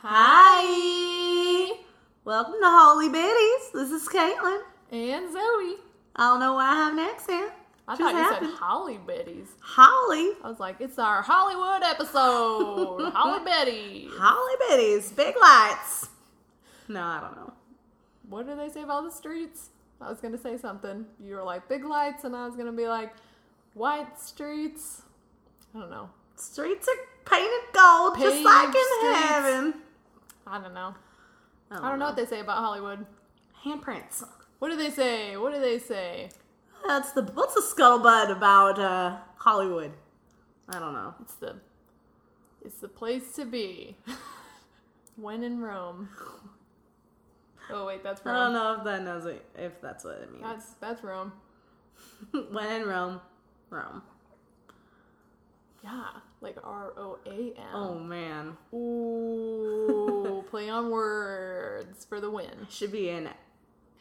Hi. Welcome to Holy Bitties. This is Caitlin. And Zoe. I don't know why I have an accent. I Just thought you happened. said Holly Biddies. Holly. I was like, it's our Hollywood episode. Holly Betty. Holly Biddies. Big lights. No, I don't know. What do they say about the streets? I was gonna say something. You were like big lights, and I was gonna be like white streets. I don't know. Streets are painted gold, just like in streets. heaven. I don't know. I don't know what they say about Hollywood. Handprints. What do they say? What do they say? That's the what's the scuttlebutt about uh, Hollywood? I don't know. It's the it's the place to be. when in Rome. Oh wait, that's I don't know if that knows it, if that's what it means. That's that's Rome. when in Rome, Rome. Yeah, like R O A M. Oh man, Ooh, play on words for the win. should be an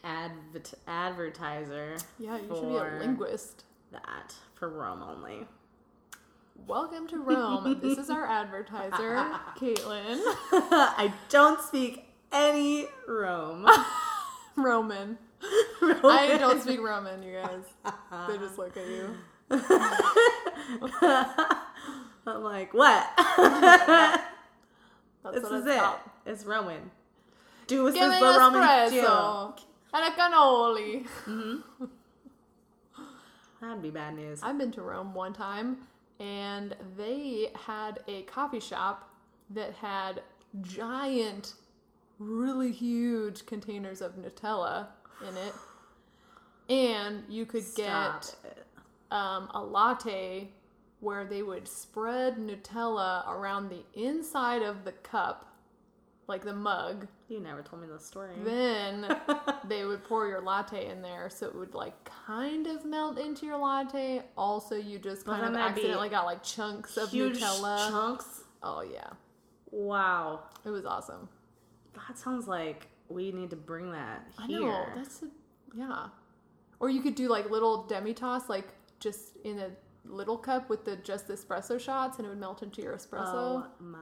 advert- advertiser. Yeah, you should be a linguist. That for Rome only. Welcome to Rome. this is our advertiser, Caitlin. I don't speak any Rome. Roman. Roman. I don't speak Roman, you guys. They just look at you. I'm like, what? That's this what is it. called. It's Roman. Do us Give is me the an Roman espresso and a cannoli. That'd be bad news. I've been to Rome one time, and they had a coffee shop that had giant, really huge containers of Nutella in it, and you could Stop get um, a latte where they would spread Nutella around the inside of the cup, like the mug. You never told me the story. Then they would pour your latte in there, so it would like kind of melt into your latte. Also, you just kind of then that'd be accidentally got like chunks of Huge Nutella. chunks. Oh yeah, Wow. it was awesome. That sounds like we need to bring that I here. know that's a, yeah. Or you could do like little demitasse, like just in a little cup with the just the espresso shots, and it would melt into your espresso. Oh my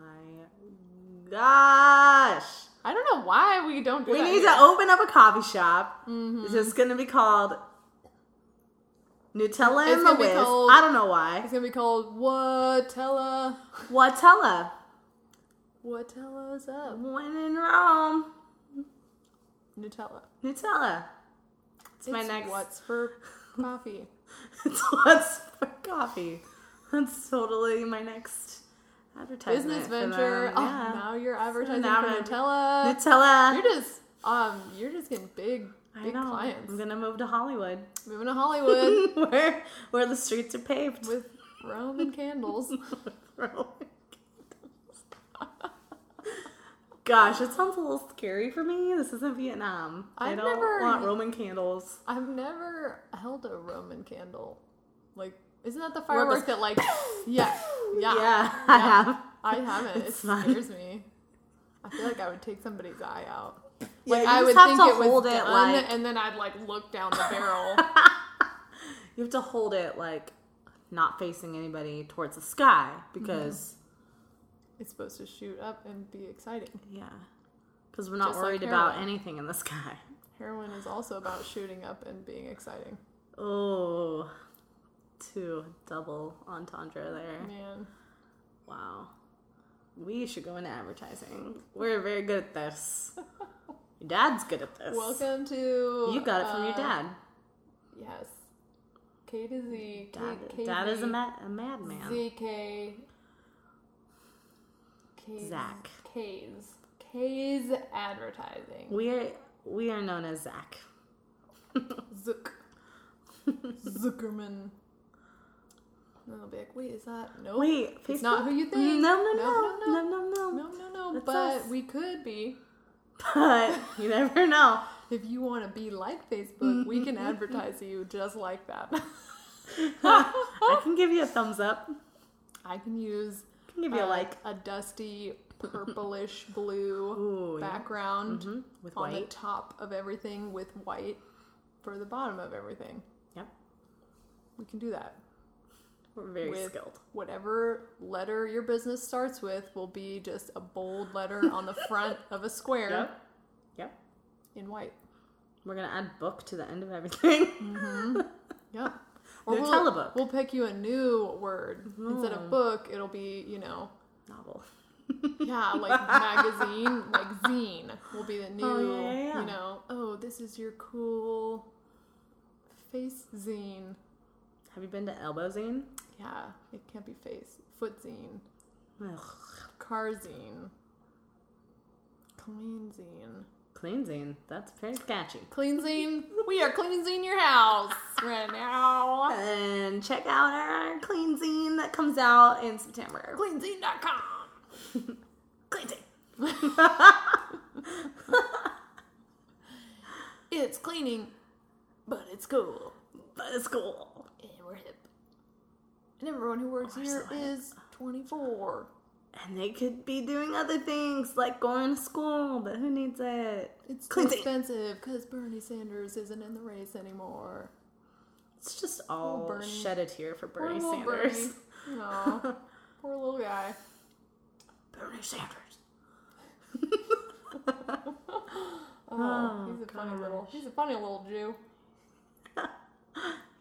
gosh. I don't know why we don't do We need here. to open up a coffee shop. Mm-hmm. It's just going to be called Nutella and the Whiz. called- I don't know why. It's gonna be called Whatella. Whatella. Whatella's up? When in Rome. Nutella. Nutella. It's, my It's next. What's for coffee? It's what's for coffee. That's totally my next advertisement. Business venture. Oh, Yeah. now you're advertising now for Nutella. Nutella. You're just um, you're just getting big, I big know. clients. I'm gonna move to Hollywood, Moving to Hollywood where where the streets are paved with Roman candles. Gosh, it sounds a little scary for me. This isn't Vietnam. I I've don't never- want Roman candles. I've never held a Roman candle. Like, isn't that the Where it firework goes- that like, yeah, yeah, Yeah, I have. I haven't. It scares me. I feel like I would take somebody's eye out. Yeah, Like you I would have think to it was hold it done, like- and then I'd like look down the barrel. You have to hold it like not facing anybody towards the sky because it's supposed to shoot up and be exciting. yeah, because we're not Just like worried about anything in the sky. Heroin is also about shooting up and being exciting. Oh, two double entendre there. Man, Wow. We should go into advertising. We're very good at this. Your dad's good at this. welcome to. You got it from your uh, dad. Yes. K to Z. K, Dad, K dad is a, Z, mad, a madman. Z K. K's, Zach. K's. K's advertising. We are we are known as Zach. Zuck. Zuckerman. And they'll be like, wait, is that no? Wait, it's not who you think. No, no, No, no, no, no, no, no. No, no, no. But us. we could be. But you never know. If you want to be like Facebook, we can advertise you just like that. I can give you a thumbs up. I can use I can give you a uh, like. a dusty purplish blue Ooh, yeah. background Mhm, With on the top of everything with white for the bottom of everything. Yep. We can do that. We're very With- skilled. Whatever letter your business starts with will be just a bold letter on the front of a square Yep. Yep. in white. We're gonna add book to the end of everything. Mm-hmm. Yep. Nutella we'll, book. We'll pick you a new word. Instead Oh. of book, it'll be, you know, Novel. yeah, like magazine, like zine will be the oh, new, Oh, yeah, yeah. you know, oh, this is your cool face zine. Have you been to Elbow Zine? Yeah, it can't be face. Foot zine. Ugh. Car zine. Clean zine. Clean Zine. That's very catchy. Clean zine. We are cleansing your house right now. And check out our Clean Zine that comes out in September. Cleanzine.com. Clean Zine. It's cleaning, but it's cool. But it's cool. And we're hip. And everyone who works Oh, here so is 24. And they could be doing other things like going to school, but who needs it? It's too expensive because Bernie Sanders isn't in the race anymore. It's just all Bernie. shed a tear for Bernie little Sanders. Bernie. Aw, poor little guy. Bernie Sanders. Oh, Oh, he's a funny little. He's a funny little Jew.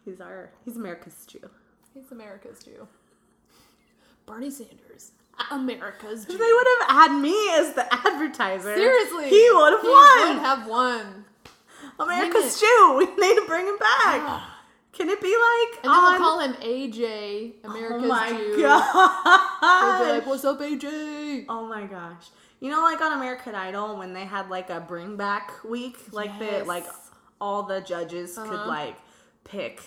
He's our he's America's Jew. America's Jew. Bernie Sanders, America's If they would have had me as the advertiser. Seriously, he would have won. He won. would have won. America's. Jew. We need to bring him back. Can it be like And then on? we'll call him AJ, America's oh my Jew. We'll be like, "What's up, AJ?" oh my gosh! You know, like on American Idol when they had like a bring back week, like Yes. like all the judges could Uh-huh. like pick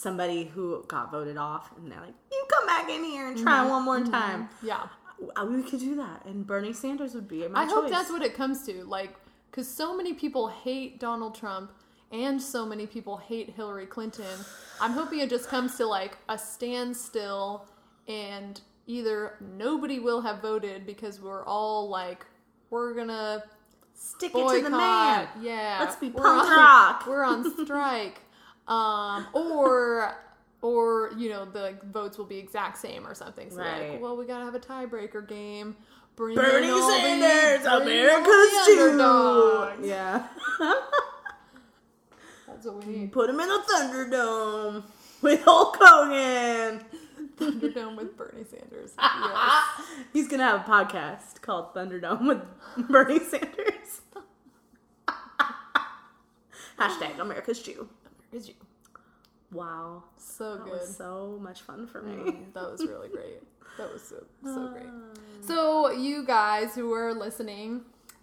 somebody who got voted off, and they're like, "You come back in here and try Mm-hmm. one more time." Yeah. Uh, We could do that, and Bernie Sanders would be my I choice. hope that's what it comes to. Like, because so many people hate Donald Trump and so many people hate Hillary Clinton. I'm hoping it just comes to like a standstill and either nobody will have voted because we're all like, we're gonna Stick it to the man. Yeah. Let's be we're punk on- rock. We're on strike. Um, or or you know the votes will be exact same or something. So Right. like, well, we gotta have a tiebreaker game. Bring Bernie the- Sanders, bring America's Jew. Yeah. That's what we need. Put him in a Thunderdome with Hulk Hogan. Thunderdome with Bernie Sanders. Yes. He's gonna have a podcast called Thunderdome with Bernie Sanders. Hashtag America's Jew. America's Jew. Wow. So That good. was so much fun for me. Mm, that was really great. That was so so great. So you guys who were listening,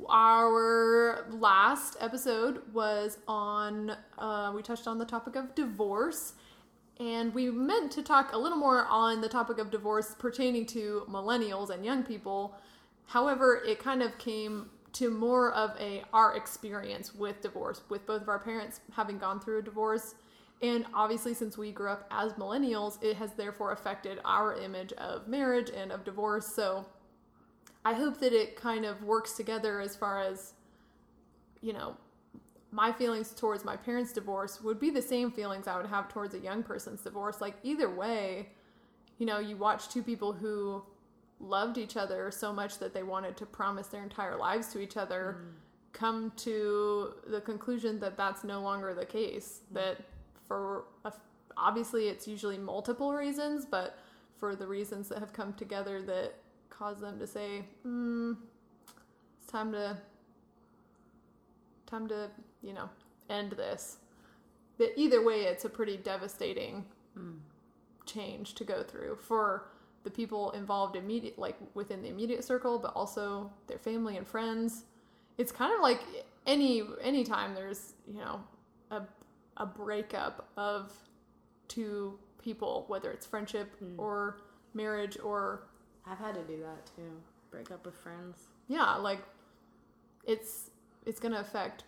our last episode was on. Uh, we touched on the topic of divorce, and we meant to talk a little more on the topic of divorce pertaining to millennials and young people. However, it kind of came to more of a our experience with divorce, with both of our parents having gone through a divorce. And obviously, since we grew up as millennials, it has therefore affected our image of marriage and of divorce. So I hope that it kind of works together as far as, you know, my feelings towards my parents' divorce would be the same feelings I would have towards a young person's divorce. Like, either way, you know, you watch two people who loved each other so much that they wanted to promise their entire lives to each other mm. come to the conclusion that that's no longer the case. Mm. That for a, obviously it's usually multiple reasons, but for the reasons that have come together that cause them to say, mm, "It's time to time to you know end this." That either way, it's a pretty devastating mm. change to go through for the people involved immediate like within the immediate circle but also their family and friends it's kind of like any anytime there's you know a, a breakup of two people whether it's friendship hmm. or marriage or I've had to do that too. Break up with friends. yeah like it's it's going to affect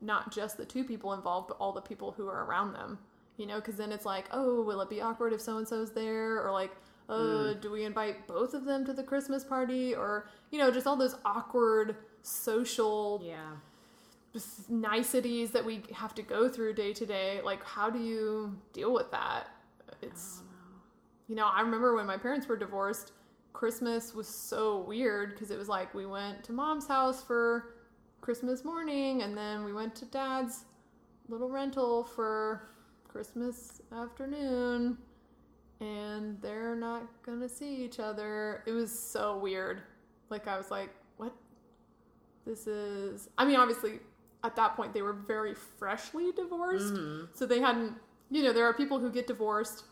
not just the two people involved but all the people who are around them you know because then it's like oh will it be awkward if so and so's there or like uh do we invite both of them to the christmas party? Or you know just all those awkward social Yeah. niceties that we have to go through day to day. Like how do you deal with that? It's you know, I remember when my parents were divorced, Christmas was so weird because it was like we went to mom's house for Christmas morning and then we went to dad's little rental for Christmas afternoon and they're not gonna see each other. It was so weird. Like I was like, what? This is I mean obviously at that point they were very freshly divorced. Mm-hmm. So they hadn't you know, there are people who get divorced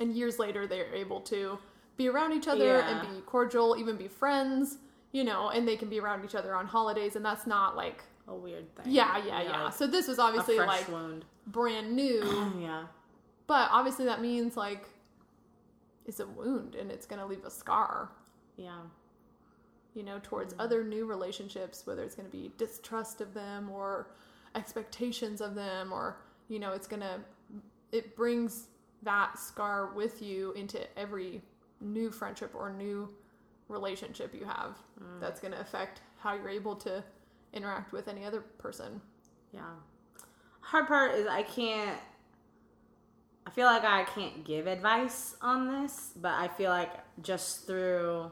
and years later they're able to be around each other Yeah. and be cordial, even be friends, you know, and they can be around each other on holidays and that's not like A weird thing. yeah, yeah, yeah. like So this was obviously like wound. brand new, yeah. But obviously that means like it's a wound and it's going to leave a scar, Yeah. you know, towards Mm. other new relationships, whether it's going to be distrust of them or expectations of them or, you know, it's going to it brings that scar with you into every new friendship or new relationship you have. Mm. That's going to affect how you're able to interact with any other person. Yeah. Hard part is I can't. I feel like I can't give advice on this, but I feel like just through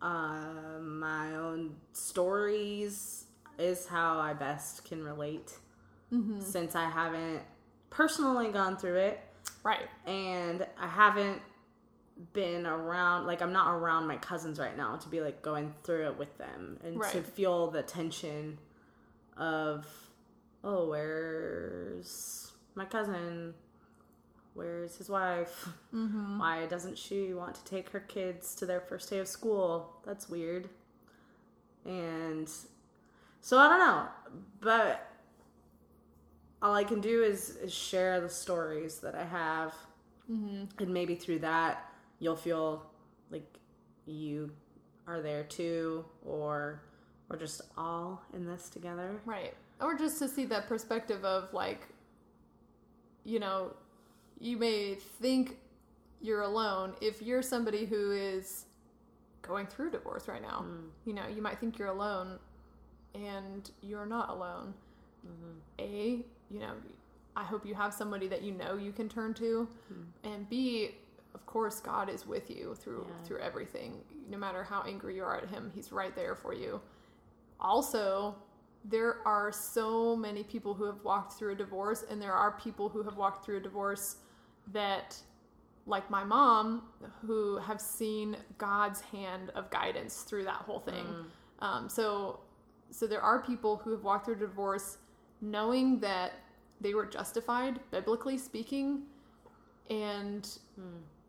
uh, my own stories is how I best can relate. Mm-hmm. Since I haven't personally gone through it, Right. and I haven't been around like I'm not around my cousins right now to be like going through it with them and to feel the tension of oh where's my cousin where's his wife Mm-hmm. why doesn't she want to take her kids to their first day of school that's weird and so I don't know but all I can do is, is share the stories that I have Mm-hmm. and maybe through that you'll feel like you are there too or we're just all in this together Right. Or just to see that perspective of like, you know, you may think you're alone if you're somebody who is going through divorce right now. Mm. You know, you might think you're alone and you're not alone. Mm-hmm. A, you know, I hope you have somebody that you know you can turn to. And B, of course, God is with you through Yeah. through everything. No matter how angry you are at him, he's right there for you. Also, there are so many people who have walked through a divorce and there are people who have walked through a divorce that like my mom who have seen God's hand of guidance through that whole thing. Um, so so there are people who have walked through a divorce knowing that they were justified biblically speaking and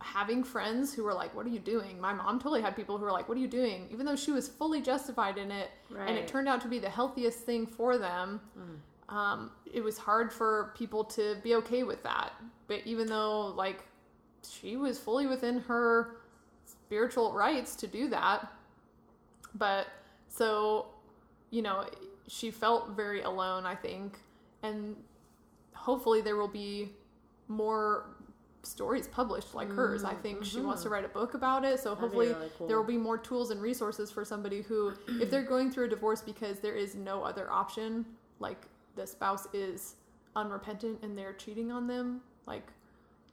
having friends who were like what are you doing? My mom totally had people who were like what are you doing? Even though she was fully justified in it and it turned out to be the healthiest thing for them um, it was hard for people to be okay with that. But even though like she was fully within her spiritual rights to do that but so you know she felt very alone i think. And hopefully there will be more stories published like hers i think she wants to write a book about it so Mm-hmm. That'd hopefully really cool. there will be more tools and resources for somebody who if they're going through a divorce because there is no other option like the spouse is unrepentant and they're cheating on them like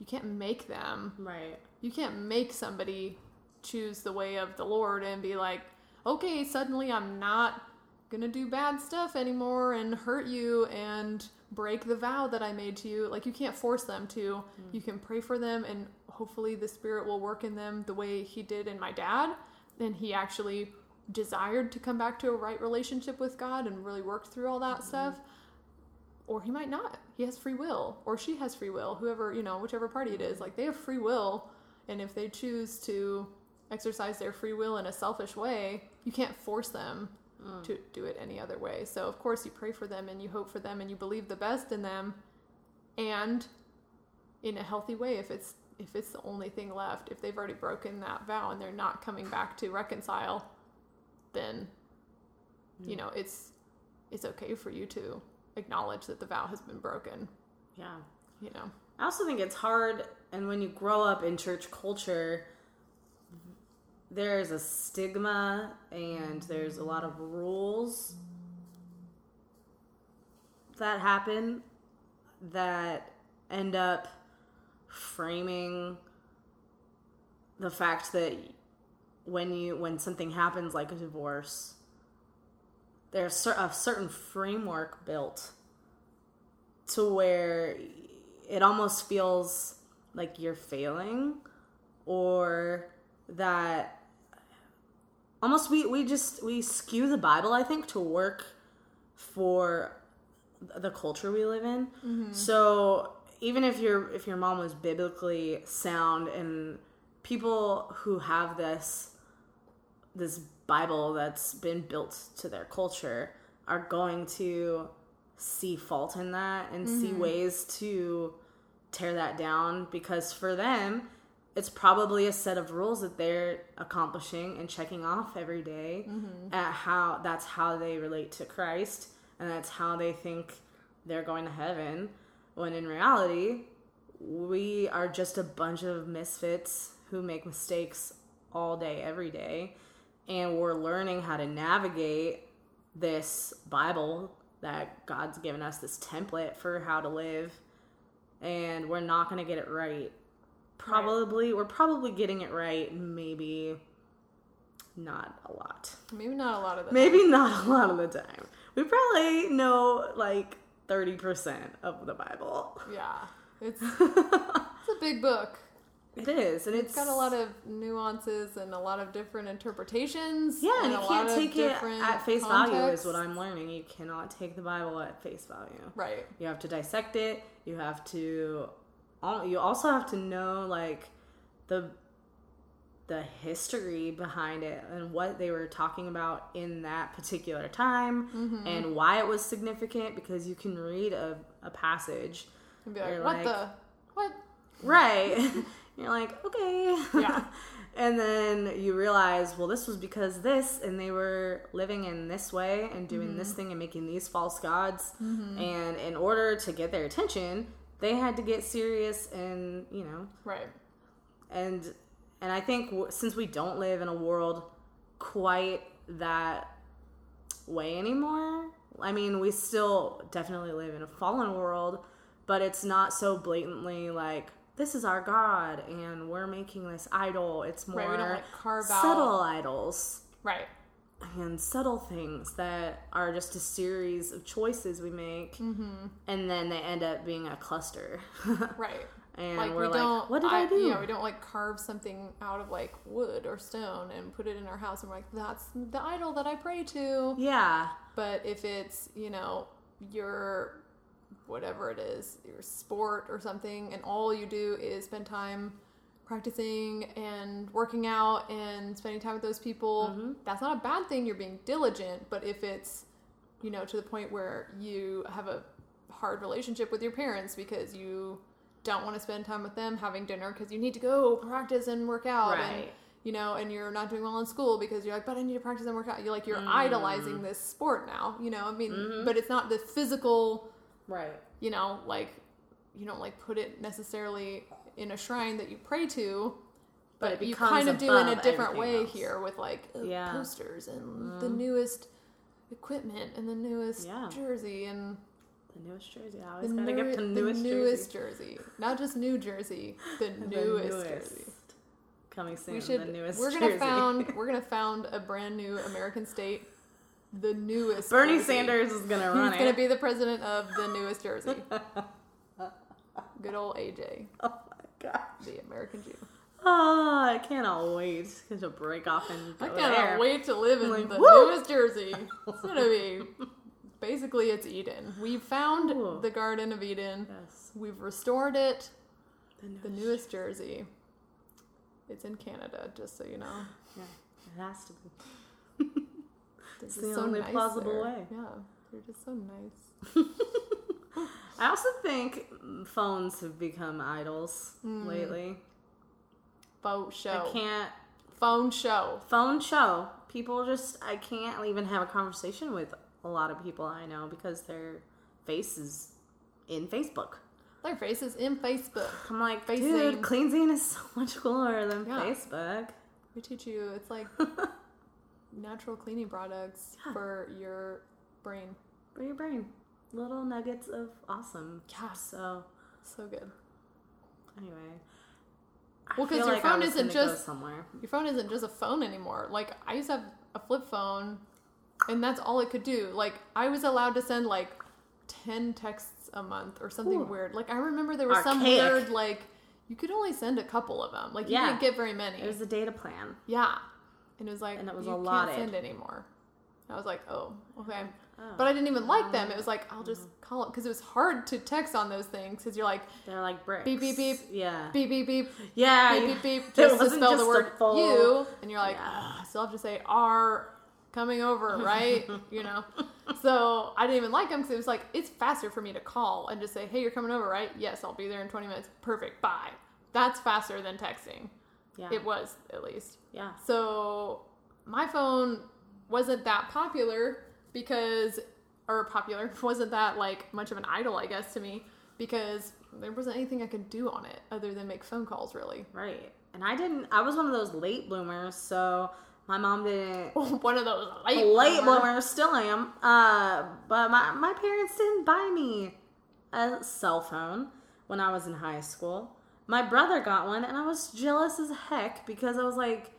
you can't make them right you can't make somebody choose the way of the Lord and be like, okay, suddenly I'm not gonna do bad stuff anymore and hurt you and break the vow that I made to you. Like, you can't force them to. Hmm. You can pray for them, and hopefully, the Spirit will work in them the way He did in my dad. And he actually desired to come back to a right relationship with God and really worked through all that hmm. stuff. Or he might not. He has free will, or she has free will, whoever, you know, whichever party it is. Like, they have free will and if they choose to exercise their free will in a selfish way, you can't force them to do it any other way. So, of course, you pray for them and you hope for them and you believe the best in them and in a healthy way if it's if it's the only thing left, if they've already broken that vow and they're not coming back to reconcile, then you know, it's it's okay for you to acknowledge that the vow has been broken, yeah you know. I also think it's hard, and when you grow up in church culture, there's a stigma and there's a lot of rules that happen that end up framing the fact that when you when something happens like a divorce there's a certain framework built to where it almost feels like you're failing or that almost we, we just we skew the bible i think to work for the culture we live in. Mm-hmm. So even if your if your mom was biblically sound and people who have this this bible that's been built to their culture are going to see fault in that and see mm-hmm. ways to tear that down because for them it's probably a set of rules that they're accomplishing and checking off every day mm-hmm. at how that's how they relate to Christ and that's how they think they're going to heaven when in reality we are just a bunch of misfits who make mistakes all day every day and we're learning how to navigate this bible that God's given us this template for how to live and we're not going to get it right probably we're probably getting it right maybe not a lot Maybe not a lot of the maybe not a lot of the time we probably know like 30% of the bible Yeah. It's it's a big book. it is and It's got a lot of nuances and a lot of different interpretations. yeah and you can't take it at face value is what i'm learning you cannot take the bible at face value Right. you have to dissect it you have to you also have to know like the the history behind it and what they were talking about in that particular time Mm-hmm. and why it was significant because you can read a, a passage And be like, what like- the what? right you're like okay Yeah. and then you realize well this was because this and they were living in this way and doing this Mm-hmm. thing and making these false gods and in order to get their attention they had to get serious and you know Right. and and i think w- since we don't live in a world quite that way anymore i mean we still definitely live in a fallen world but it's not so blatantly like this is our god and we're making this idol it's more Right, we don't, like, carve out- subtle idols Right. And subtle things that are just a series of choices we make Mm-hmm. and then they end up being a cluster Right. and like we like don't what did I, do Yeah, we don't like carve something out of like wood or stone and put it in our house and we're like, that's the idol that I pray to. yeah But if it's, you know, your whatever it is, your sport or something, and all you do is spend time practicing and working out and spending time with those people, Mm-hmm. that's not a bad thing. You're being diligent. But if it's, you know, to the point where you have a hard relationship with your parents because you don't want to spend time with them having dinner because you need to go practice and work out and you know and you're not doing well in school because you're like but i need to practice and work out you're like you're Mm. idolizing this sport now you know i mean Mm-hmm. but it's not the physical right you know like you don't like put it necessarily in a shrine that you pray to But but, it you kind of do in a different way else. here with like Yeah. Posters and mm. the newest equipment and the newest Yeah. jersey and The newest jersey. I the, always gotta newer- get the the newest, newest jersey. jersey. Not just New Jersey, the The newest, jersey. Coming soon. We should. the newest we're gonna jersey. found. We're gonna found a brand new American state. The newest. Bernie jersey. Sanders is gonna run. He's run gonna be the president of the newest jersey. Good old AJ, god. the American Jew. Oh, ah, I cannot wait to break off and go I cannot there. wait to live in Like, the woo! newest jersey. It's gonna be basically it's Eden. We found Ooh. the Garden of Eden. Yes. We've restored it. The newest. The newest jersey. It's in Canada, just so you know. Yeah, it has to be. This It's is the only plausible there. way. Yeah, they're just so nice. I also think phones have become idols Mm. lately. Phone show. I can't Phone show. phone show. People just I can't even have a conversation with a lot of people I know because their face is in Facebook. Their faces in Facebook. I'm like, Facing- dude, cleansing is so much cooler than Yeah. Facebook. We teach you it's like natural cleaning products Yeah. for your brain. For your brain. Little nuggets of awesome. Yeah. So So good. Anyway. Well, because your like phone isn't just- somewhere. Your phone isn't just a phone anymore. Like I used to have a flip phone, and that's all it could do. Like I was allowed to send like ten texts a month or something Ooh. weird. Like I remember there was some weird like you could only send a couple of them. Like you Yeah. didn't get very many. It was a data plan. yeah, and it was like And it was you allotted. can't send anymore. I was like, oh, okay. Oh. But I didn't even like them. It was like I'll just mm-hmm. call it because it was hard to text on those things because you're like They're like bricks. Beep, beep, beep. Yeah. beep beep beep Yeah. beep beep beep just to spell just the word full- you and you're like Yeah. "Ugh, I still have to say are coming over right you know so I didn't even like them because it was like it's faster for me to call and just say hey you're coming over right yes I'll be there in 20 minutes perfect bye that's faster than texting Yeah. it was at least yeah. so my phone wasn't that popular because, or popular, wasn't that like much of an idol, I guess, to me because there wasn't anything I could do on it other than make phone calls, really. Right. And I didn't. I was one of those late bloomers, so my mom didn't. One of those late, late bloomer- bloomer, still am. Uh, but my my parents didn't buy me a cell phone when I was in high school. My brother got one, and I was jealous as heck because I was like,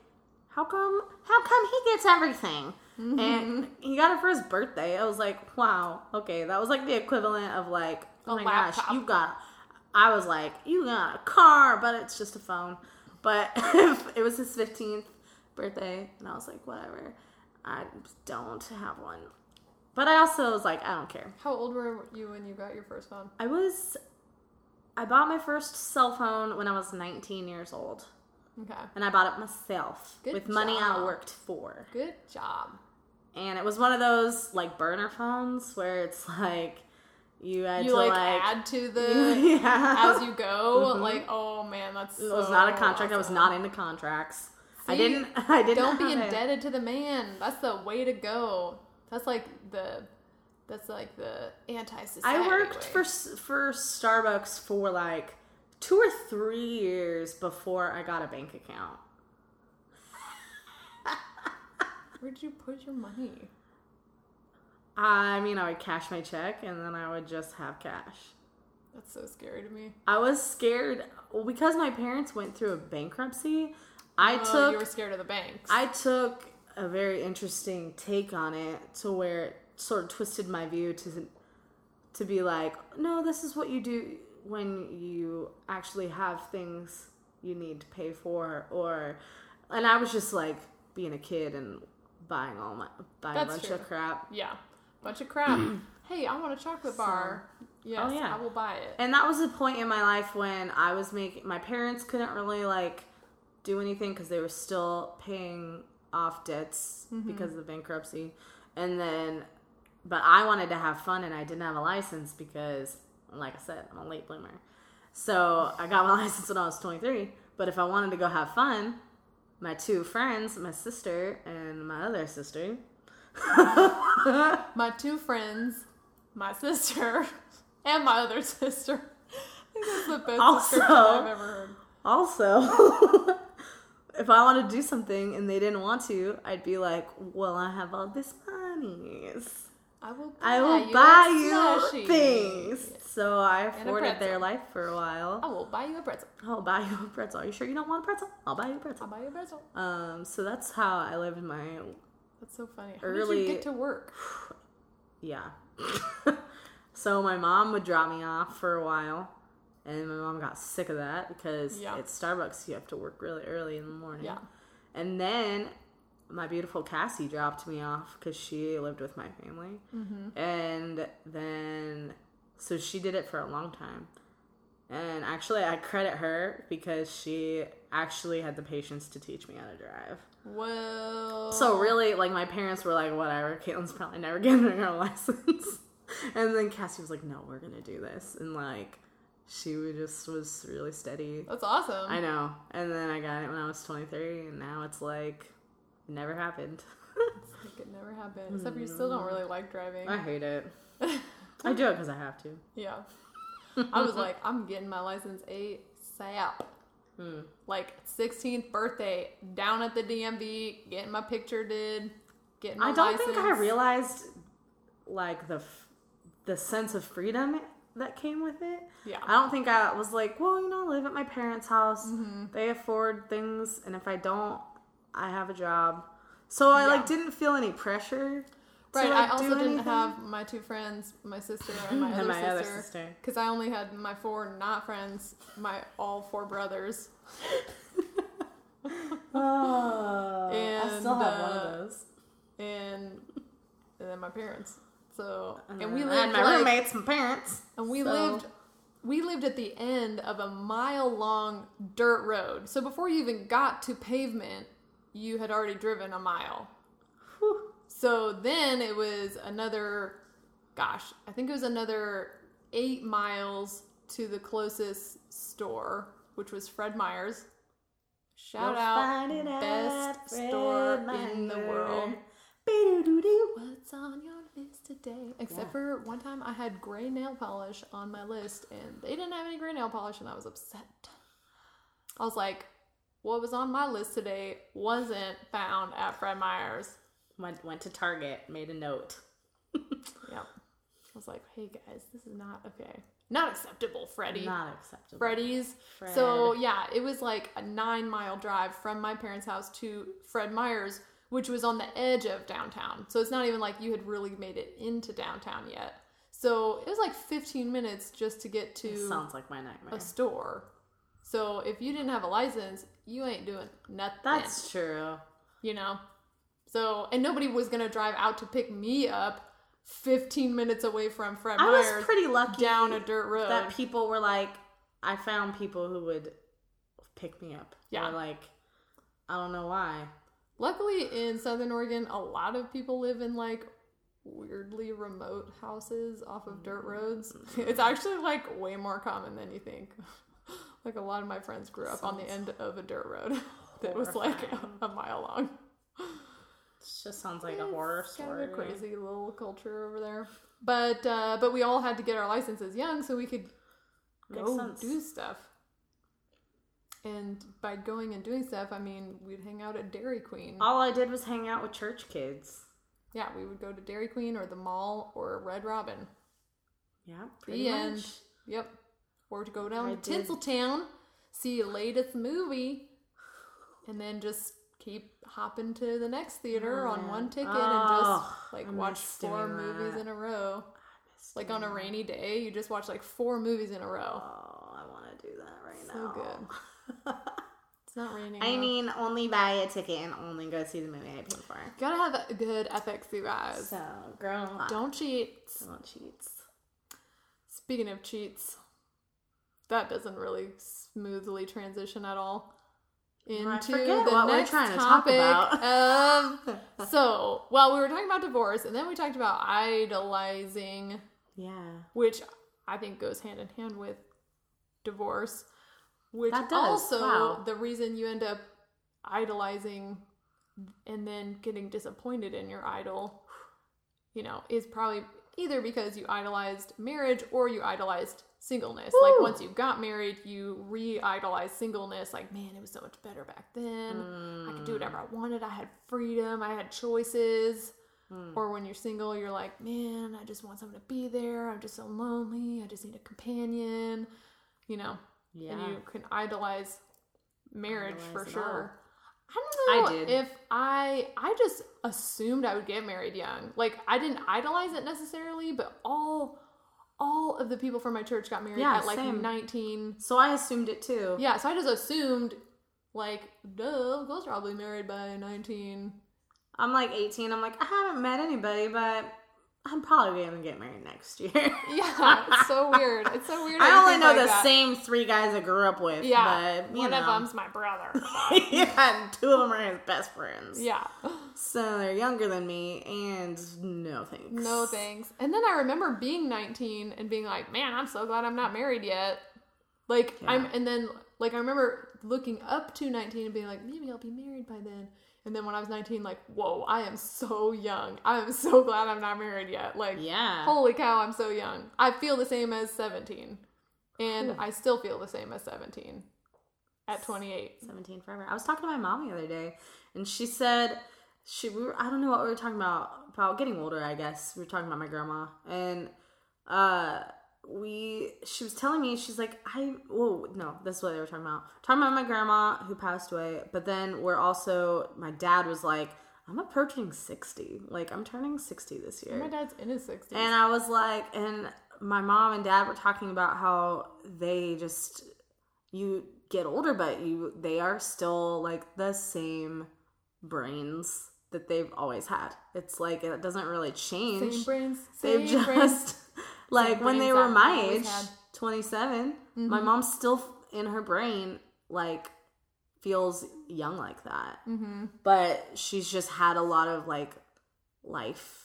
"How come? How come he gets everything?" And mm-hmm. he got it for his birthday. I was like, "Wow, okay." That was like the equivalent of like, "Oh my laptop. gosh, you got." I was like, "You got a car, but it's just a phone." But it was his fifteenth birthday, and I was like, "Whatever." I don't have one. But I also was like, I don't care. How old were you when you got your first phone? I was I bought my first cell phone when I was 19 years old. Okay. And I bought it myself Good with money I worked for. Good job. And it was one of those like burner phones where it's like you had You to like, like, add to the yeah. as you go. Mhm. Like, oh man, that's it was so not a contract. I was not into contracts. I didn't I didn't Don't be have it. indebted to the man. That's the way to go. That's like the that's like the anti-society. I worked way. for for Starbucks for like two or three years before I got a bank account. Where did you put your money? I mean, I would cash my check and then I would just have cash. That's so scary to me. I was scared well, because my parents went through a bankruptcy. I Oh, took You were scared of the banks. I took a very interesting take on it to where it sort of twisted my view to to be like, no, this is what you do when you actually have things you need to pay for, or and I was just like being a kid and buying all my buying That's a bunch true. of crap. yeah, bunch of crap. hey, I want a chocolate bar. Yes, Oh, yeah. I will buy it. And that was a point in my life when I was making my parents couldn't really like do anything because they were still paying off debts mm-hmm. because of the bankruptcy. And then, but I wanted to have fun and I didn't have a license because, like I said, I'm a late bloomer. So I got my license when I was 23. But if I wanted to go have fun, my two friends, my sister and my other sister, My two friends, my sister, and my other sister. I think that's the best Also- I've ever heard. Also, if I wanted to do something and they didn't want to, I'd be like, "Well, I have all this money. I will buy I will you buy you things." So I afforded their life for a while. I will buy you a pretzel. I'll buy you a pretzel. Are you sure you don't want a pretzel? I'll buy you a I'll buy you a pretzel. Um, so that's how I lived my That's so funny. How did Early- you get to work? yeah. so my mom would drop me off for a while, and my mom got sick of that because Yeah. at Starbucks you have to work really early in the morning. Yeah. And then my beautiful Cassie dropped me off because she lived with my family. Mm-hmm. And then, so she did it for a long time. And actually, I credit her because she actually had the patience to teach me how to drive. Well. So, really, like, my parents were like, whatever, Caitlin's probably never getting her license. and then Cassie was like, no, we're going to do this. And, like, she would just was really steady. That's awesome. I know. And then I got it when I was 23, and now it's like, never happened. Like it never happened. Except you still don't really like driving. I hate it. I do it because I have to. yeah. I was like, I'm getting my license ASAP. Hmm. Like 16th birthday, down at the DMV, getting my picture did, getting my I don't license. think I realized like the f- the sense of freedom that came with it. Yeah. I don't think I was like, well, you know, I live at my parents' house. Mm-hmm. They afford things, and if I don't, I have a job. So I Yeah. like didn't feel any pressure. to, Right. like, I also didn't anything. have my two friends, my sister and my And other my other sister. Because I only had my four not friends, my all four brothers. Oh, And, I still have one uh, of those. and and then my parents. So and, And we lived had my like, roommates, my parents, and we so- lived we lived at the end of a mile long dirt road. So before you even got to pavement, you had already driven a mile. Whew. So then it was another gosh, I think it was another 8 miles to the closest store, which was Fred Meyer's. Shout You'll out best Fred store in the world. What's on your list today? Except for one time I had gray nail polish on my list and they didn't have any gray nail polish and I was upset. I was like, what was on my list today wasn't found at Fred Meyer's. Went went to Target, made a note. Yep. I was like, hey guys, this is not okay. Not acceptable, Freddie. Not acceptable. Freddy's. So yeah, it was like a nine mile drive from my parents' house to Fred Meyer's, which was on the edge of downtown. So it's not even like you had really made it into downtown yet. So it was like 15 minutes just to get to sounds like my nightmare. a store. So if you didn't have a license, you ain't doing nothing. That's true. you know. So and nobody was gonna drive out to pick me up 15 minutes away from Fred I Meyer's was pretty lucky down a dirt road. that people were like, I found people who would pick me up. Yeah. Or like, I don't know why. Luckily, in Southern Oregon, a lot of people live in like weirdly remote houses off of dirt mm. roads. It's actually like way more common than you think. like a lot of my friends grew up on the end of a dirt road that was like a, a mile long. It just sounds like a horror It's kind story. of a crazy little culture over there. But uh, but we all had to get our licenses young so we could Makes go sense. do stuff. And by going and doing stuff, I mean we'd hang out at Dairy Queen. All I did was hang out with church kids. Yeah, we would go to Dairy Queen or the mall or Red Robin. Yeah, pretty The much. end. Yep. Or to go down I to did- Tinseltown, see your latest movie, and then just keep hopping to the next theater Oh, on one ticket and Oh, just like I watch four movies that. in a row. Like on a rainy day, you just watch like four movies in a row. Oh, I want to do that right So now. So good. It's not raining. I mean, only buy a ticket and only go see the movie I paid for. gotta have a good FXU guys. So, girl, Don't cheat. don't cheats. Speaking of cheats, that doesn't really smoothly transition at all into I the what we're next trying to talk topic about. of so well we were talking about divorce and then we talked about idolizing Yeah. which i think goes hand in hand with divorce which also wow. the reason you end up idolizing and then getting disappointed in your idol you know is probably either because you idolized marriage or you idolized singleness like once you got married you re-idolized singleness like man it was so much better back then i could do whatever i wanted i had freedom i had choices Hmm. or when you're single, you're like, man, I just want someone to be there. I'm just so lonely. I just need a companion, you know. Yeah. And you can idolize marriage for Idolize it sure. I I don't know did. if I I just assumed I would get married young. Like I didn't idolize it necessarily, but all all of the people from my church got married Yeah, at like same. 19. So I assumed it too. Yeah, so I just assumed like, duh, Cole's probably married by 19. I'm like 18. I'm like, I haven't met anybody, but I'm probably gonna get married next year. Yeah, it's so weird. It's so weird. I only know like the that. same three guys I grew up with. Yeah, but, one know. of them's my brother. yeah, and two of them are his best friends. yeah, So they're younger than me, and no thanks. no thanks. And then I remember being 19 and being like, "Man, I'm so glad I'm not married yet." Like Yeah. I'm, and then like I remember looking up to 19 and being like, "Maybe I'll be married by then." And then when I was 19, like, "Whoa, I am so young. I am so glad I'm not married yet." Like, Yeah. holy cow, I'm so young. I feel the same as 17, and Whew. I still feel the same as 17 at 28. 17 forever. I was talking to my mom the other day, and she said she we were, I don't know what we were talking about about getting older. I guess we were talking about my grandma, and uh, we she was telling me she's like I oh no that's what they were talking about talking about my grandma who passed away but then we're also my dad was like I'm approaching 60 like I'm turning 60 this year My dad's in his sixties. and I was like and my mom and dad were talking about how they just you get older but you they are still like the same brains that they've always had it's like it doesn't really change Same brains. They've Same brains. Like when they were my age, had. Mm-hmm. 27, my mom's still in her brain like feels young like that. Mm-hmm. But she's just had a lot of like life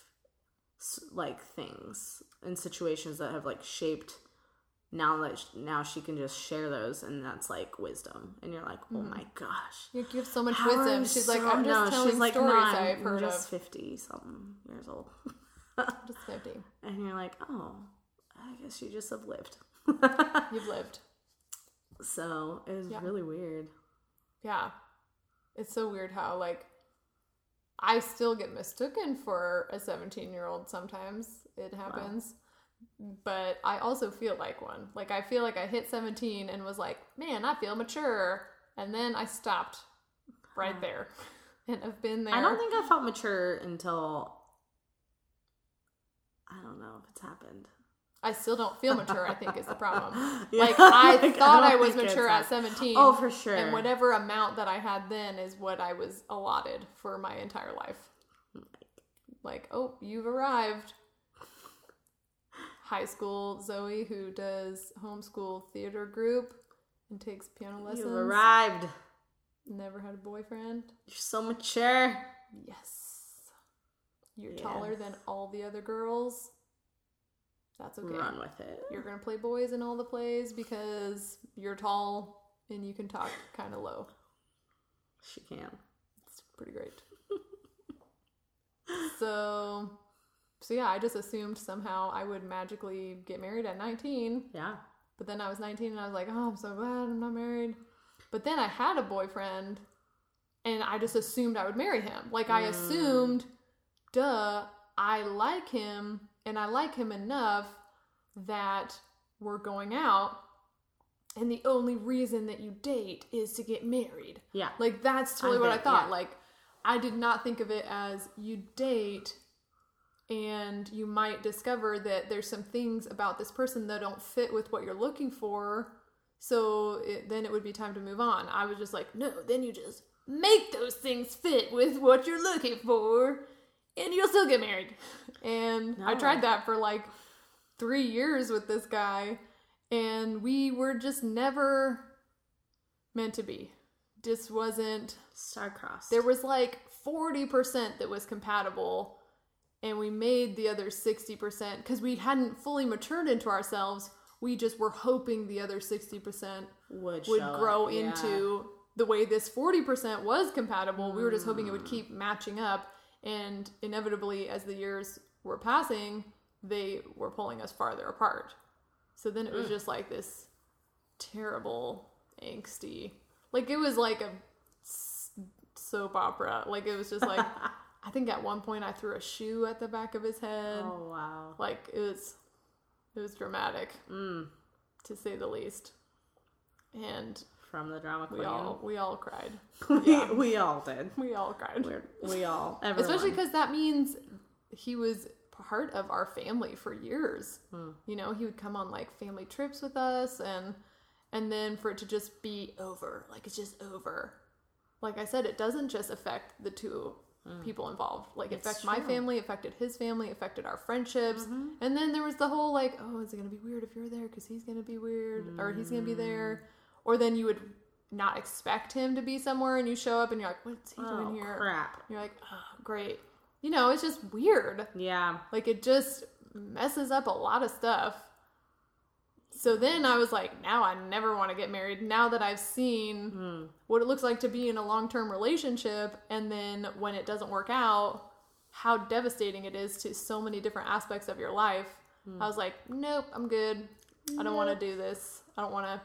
like things and situations that have like shaped now that sh- now she can just share those and that's like wisdom and you're like oh Mm-hmm. my gosh You have so much how wisdom. She's like, I'm just no, telling she's like, stories no, I've I'm just of. 50 something years old Just fifty. and you're like oh i guess you just have lived You've lived. so it was Yeah. really weird Yeah. It's so weird how like I still get mistaken for a 17 year old sometimes. It happens. But I also feel like one. Like I feel like I hit 17 and was like, man, I feel mature. And then I stopped right there. And I've been there. i don't think i felt mature until i don't know if it's happened I still don't feel mature, I think is the problem. Yeah, Like I like, thought I, don't was mature at 17. oh for sure And whatever amount that I had then is what I was allotted for my entire life. Like, oh, you've arrived. High school Zoe, who does homeschool theater group and takes piano lessons. you've arrived Never had a boyfriend. you're so mature Yes. You're taller than all the other girls. That's okay. run with it You're gonna play boys in all the plays because you're tall and you can talk kind of low. she can It's pretty great. so, so yeah, I just assumed somehow I would magically get married at 19. yeah But then I was 19 and I was like, oh, I'm so glad I'm not married. But then I had a boyfriend and I just assumed I would marry him. Like, I mm. assumed, duh, I like him and I like him enough that we're going out. And the only reason that you date is to get married. yeah Like that's totally I what I thought. yeah. Like I did not think of it as you date and you might discover that there's some things about this person that don't fit with what you're looking for. So it, then it would be time to move on. I was just like, no, then you just make those things fit with what you're looking for and you'll still get married. And I tried that for like three years with this guy and we were just never meant to be. Just wasn't star-crossed there was like 40% that was compatible and we made the other 60% because we hadn't fully matured into ourselves we just were hoping the other 60% would, would grow up, yeah. into the way this 40% was compatible we were just hoping it would keep matching up and inevitably as the years were passing they were pulling us farther apart. So then it was just like this terrible angsty like it was like a s- soap opera. Like it was just like i think at one point i threw a shoe at the back of his head. Oh wow. Like it was it was dramatic mm, to say the least. And from the drama queen. we all we all cried. We, we all did. We all cried. We're, we all everyone. especially because that means he was part of our family for years. Hmm. you know he would come on like family trips with us and and then for it to just be over like it's just over. Like i said it doesn't just affect the two people involved. Like it. It's my family affected his family affected our friendships. Mm-hmm. and then there was the whole like oh is it gonna be weird if you're there because he's gonna be weird or he's gonna be there. Hmm. Or then you would not expect him to be somewhere and you show up and you're like what's he oh doing here crap you're like, oh, great. You know, it's just weird. yeah Like, it just messes up a lot of stuff. So then I was like, now I never want to get married. Now that I've seen Hmm. what it looks like to be in a long term relationship, and then when it doesn't work out, how devastating it is to so many different aspects of your life. Hmm. I was like, nope, I'm good. I don't want to do this. I don't want to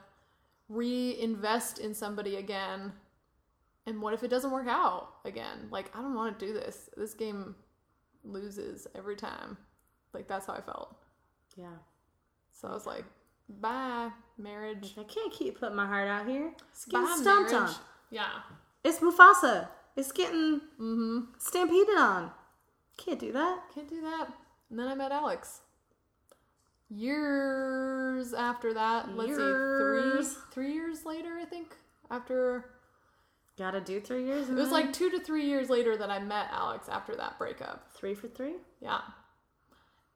reinvest in somebody again. And what if it doesn't work out again? Like, I don't want to do this. This game loses every time. Like, that's how I felt. yeah So I was like, bye, marriage. I can't keep putting my heart out here. It's getting Bye, stomped marriage. on. Yeah. It's Mufasa. It's getting Mm-hmm. stampeded on. Can't do that. Can't do that. And then I met Alex. Years after that, let's see, three three years later, I think. After Gotta do three years. it was like two to three years later that I met Alex after that breakup. three for three. Yeah.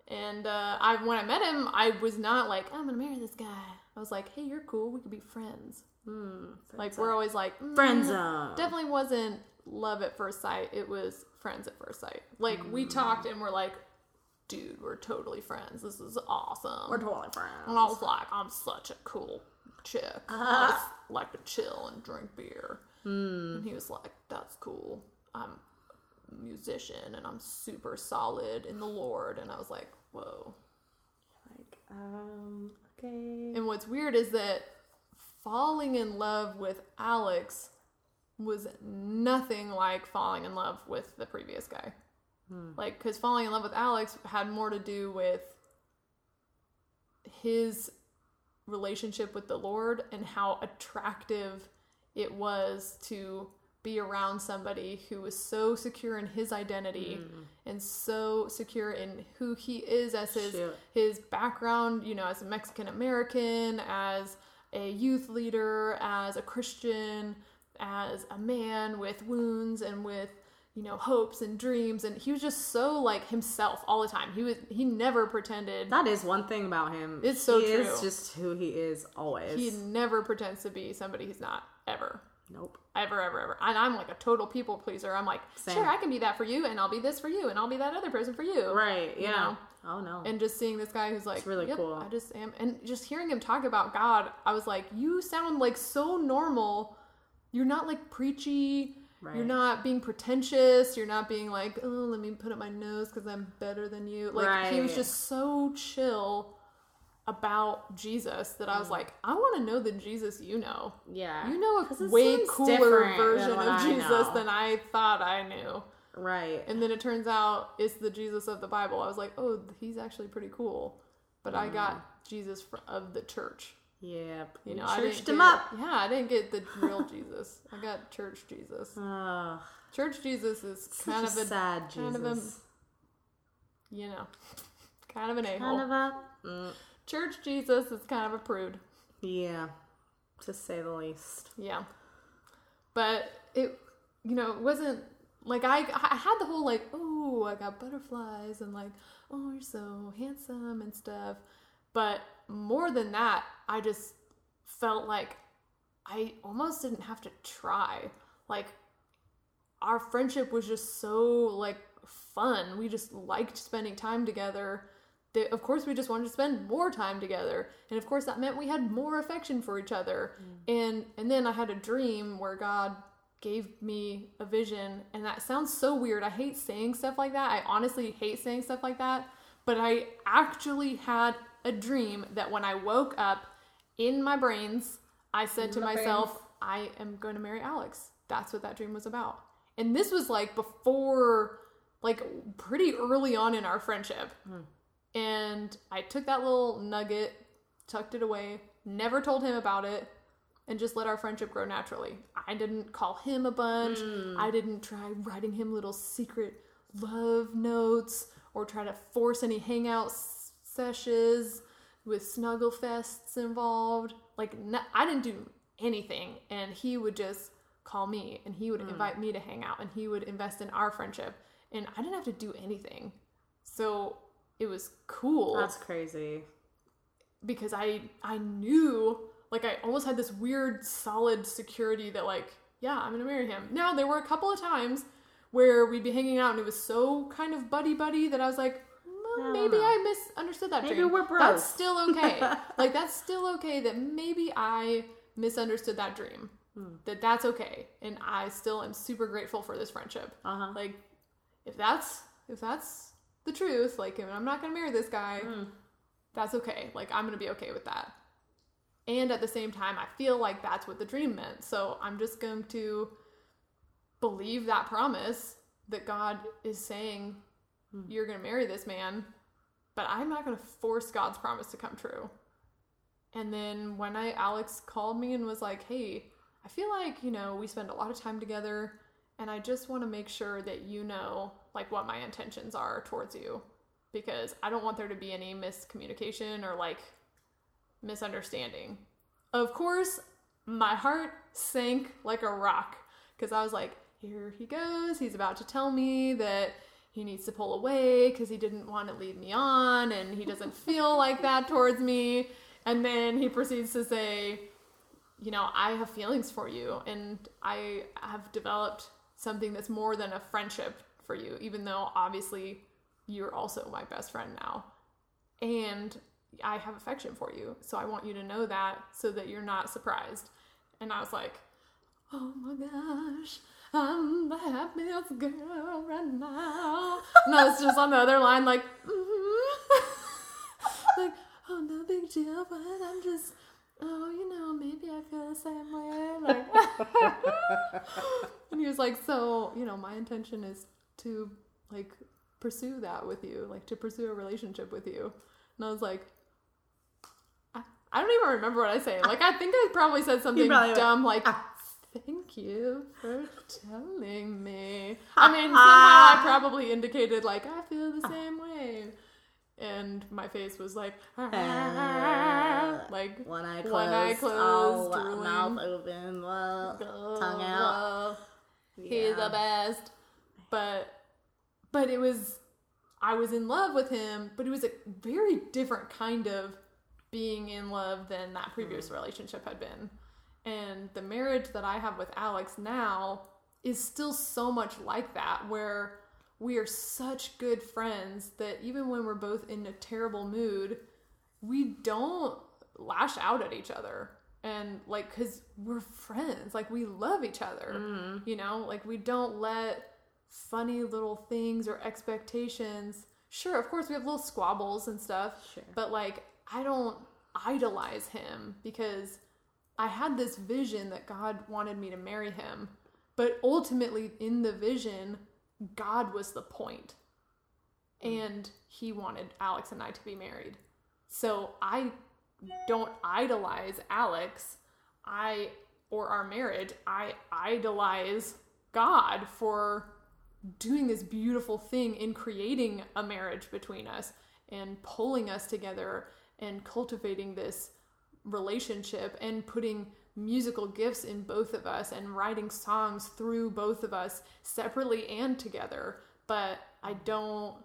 And uh, I when I met him, I was not like I'm gonna marry this guy. I was like, hey, you're cool. We could be friends. Hmm. Like we're always like mm, friend zone. Definitely wasn't love at first sight. It was friends at first sight. Like we talked and we're like, dude, we're totally friends. This is awesome. We're totally friends. and I was like, I'm such a cool chick. I just like to chill and drink beer. And he was like, that's cool. I'm a musician and I'm super solid in the Lord. And I was like, whoa. Like, um, okay. And what's weird is that falling in love with Alex was nothing like falling in love with the previous guy. Hmm. Like, because falling in love with Alex had more to do with his relationship with the Lord and how attractive it was to be around somebody who was so secure in his identity hmm. and so secure in who he is as his Shoot. his background, you know, as a Mexican American, as a youth leader, as a Christian, as a man with wounds and with you know hopes and dreams and he was just so like himself all the time. He was he never pretended. That is one thing about him. It's so he true. is just who he is always. He never pretends to be somebody he's not ever. nope. Ever, ever, ever. And I'm like a total people pleaser. I'm like, Same. sure, I can be that for you, and I'll be this for you, and I'll be that other person for you. Right. You Yeah. know? Oh no. and just seeing this guy who's like It's really "Yep, cool. i just am and just hearing him talk about god i was like you sound like so normal you're not like preachy Right. you're not being pretentious you're not being like oh let me put up my nose because i'm better than you like he was just so chill about jesus that i was Mm. like i want to know the jesus you know yeah. you know a way cooler version of I jesus know. than i thought i knew right. and then it turns out it's the Jesus of the Bible. I was like, oh, he's actually pretty cool. But I Mm. got Jesus of the church. Yeah. You know, I churched didn't him get- up. Yeah, I didn't get the real Jesus. I got church Jesus. Church Jesus is kind of a, sad Jesus. kind of a- you know, kind of an a kind of a. Mm, Church Jesus is kind of a prude. yeah. To say the least. Yeah. But it, you know, it wasn't like I, I had the whole like, oh, I got butterflies and like, oh, you're so handsome and stuff. But more than that, I just felt like I almost didn't have to try. Like, our friendship was just so like fun. We just liked spending time together. That of course we just wanted to spend more time together. And of course that meant we had more affection for each other. Mm. And and then I had a dream where God gave me a vision and that sounds so weird. I hate saying stuff like that. I honestly hate saying stuff like that. But I actually had a dream that when I woke up in my brains, I said to My myself, I am going to marry Alex. That's what that dream was about. And this was like before, like pretty early on in our friendship. Hmm. And I took that little nugget, tucked it away, never told him about it, and just let our friendship grow naturally. I didn't call him a bunch. Hmm. I didn't try writing him little secret love notes or try to force any hangout s- sessions with snuggle fests involved. Like, n I didn't do anything. And he would just call me and he would mm. invite me to hang out and he would invest in our friendship. And I didn't have to do anything. So it was cool That's crazy. because I I knew like I almost had this weird solid security that like yeah I'm gonna marry him. Now there were a couple of times where we'd be hanging out and it was so kind of buddy buddy that I was like I maybe know. I misunderstood that Maybe dream. we're bros. That's still okay. like that's still okay that maybe I misunderstood that dream. Hmm. That that's okay, and I still am super grateful for this friendship. Uh huh. Like if that's if that's the truth, like I'm not gonna marry this guy, Mm. that's okay. Like I'm gonna be okay with that. And at the same time, I feel like that's what the dream meant. So I'm just going to believe that promise that God is saying Hmm. you're gonna marry this man but I'm not going to force God's promise to come true. And then when I Alex called me and was like, "Hey, I feel like, you know, we spend a lot of time together and I just want to make sure that you know like what my intentions are towards you because I don't want there to be any miscommunication or like misunderstanding." Of course, my heart sank like a rock because I was like, here he goes. He's about to tell me that he needs to pull away because he didn't want to lead me on and he doesn't feel like that towards me. And then he proceeds to say, you know, I have feelings for you and I have developed something that's more than a friendship for you, even though obviously you're also my best friend now. And I have affection for you. So I want you to know that so that you're not surprised. And I was like, oh my gosh, I'm the happiest girl right now. no, it's just on the other line, like, mm-hmm. like, oh, no big deal, but I'm just, oh, you know, maybe I feel the same way. Like, and he was like, so, you know, my intention is to, like, pursue that with you, like, to pursue a relationship with you. And I was like, I I don't even remember what I say. Like I think I probably said something probably dumb went, like Thank you for telling me. I mean, somehow I probably indicated like I feel the same way. And my face was like, ah, uh, like One eye closed, one eye closed, mouth open, well, tongue out. He's the Yeah. best. But but it was I was in love with him, but it was a very different kind of being in love than that previous hmm. relationship had been. And the marriage that I have with Alex now is still so much like that where we are such good friends that even when we're both in a terrible mood, we don't lash out at each other. And like because we're friends. Like we love each other mm-hmm. you know? Like we don't let funny little things or expectations sure of course we have little squabbles and stuff Sure. but like i don't idolize him because i had this vision that god wanted me to marry him but ultimately in the vision god was the point hmm. and he wanted alex and i to be married so I don't idolize Alex. I or our marriage. I idolize God for doing this beautiful thing in creating a marriage between us and pulling us together and cultivating this relationship and putting musical gifts in both of us and writing songs through both of us separately and together. But I don't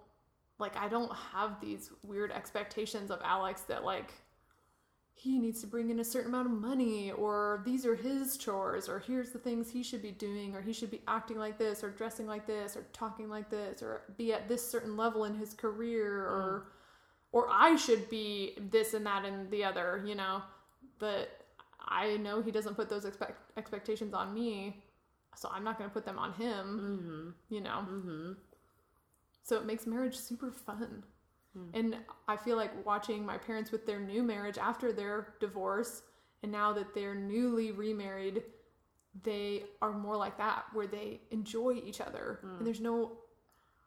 like I don't have these weird expectations of Alex that like he needs to bring in a certain amount of money or these are his chores or here's the things he should be doing or he should be acting like this or dressing like this or talking like this or be at this certain level in his career or mm. Or I should be this and that and the other, you know. But I know he doesn't put those expect expectations on me, so I'm not going to put them on him, Mm-hmm. you know. Mm-hmm. So it makes marriage super fun. And I feel like watching my parents with their new marriage after their divorce, and now that they're newly remarried, they are more like that, where they enjoy each other and there's no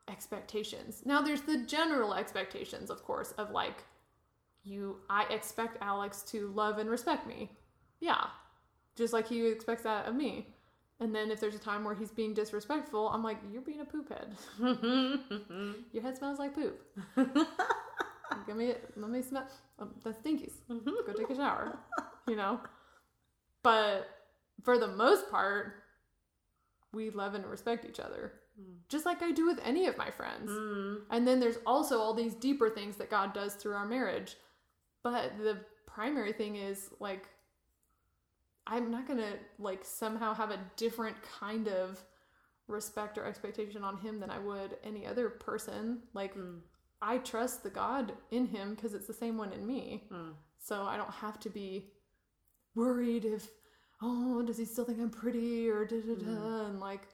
expectations. Now, there's the general expectations, of course, of like, you, I expect Alex to love and respect me. Yeah. Just like he expects that of me. And then if there's a time where he's being disrespectful, I'm like, you're being a poop head. Your head smells like poop. Give me, let me smell. Um, that's Dinky's. Go take a shower. You know. But for the most part, we love and respect each other, just like I do with any of my friends. Mm. And then there's also all these deeper things that God does through our marriage. But the primary thing is like I'm not going to like somehow have a different kind of respect or expectation on him than I would any other person. Like Mm. I trust the God in him because it's the same one in me. Mm. So I don't have to be worried if oh, does he still think I'm pretty or da da da and like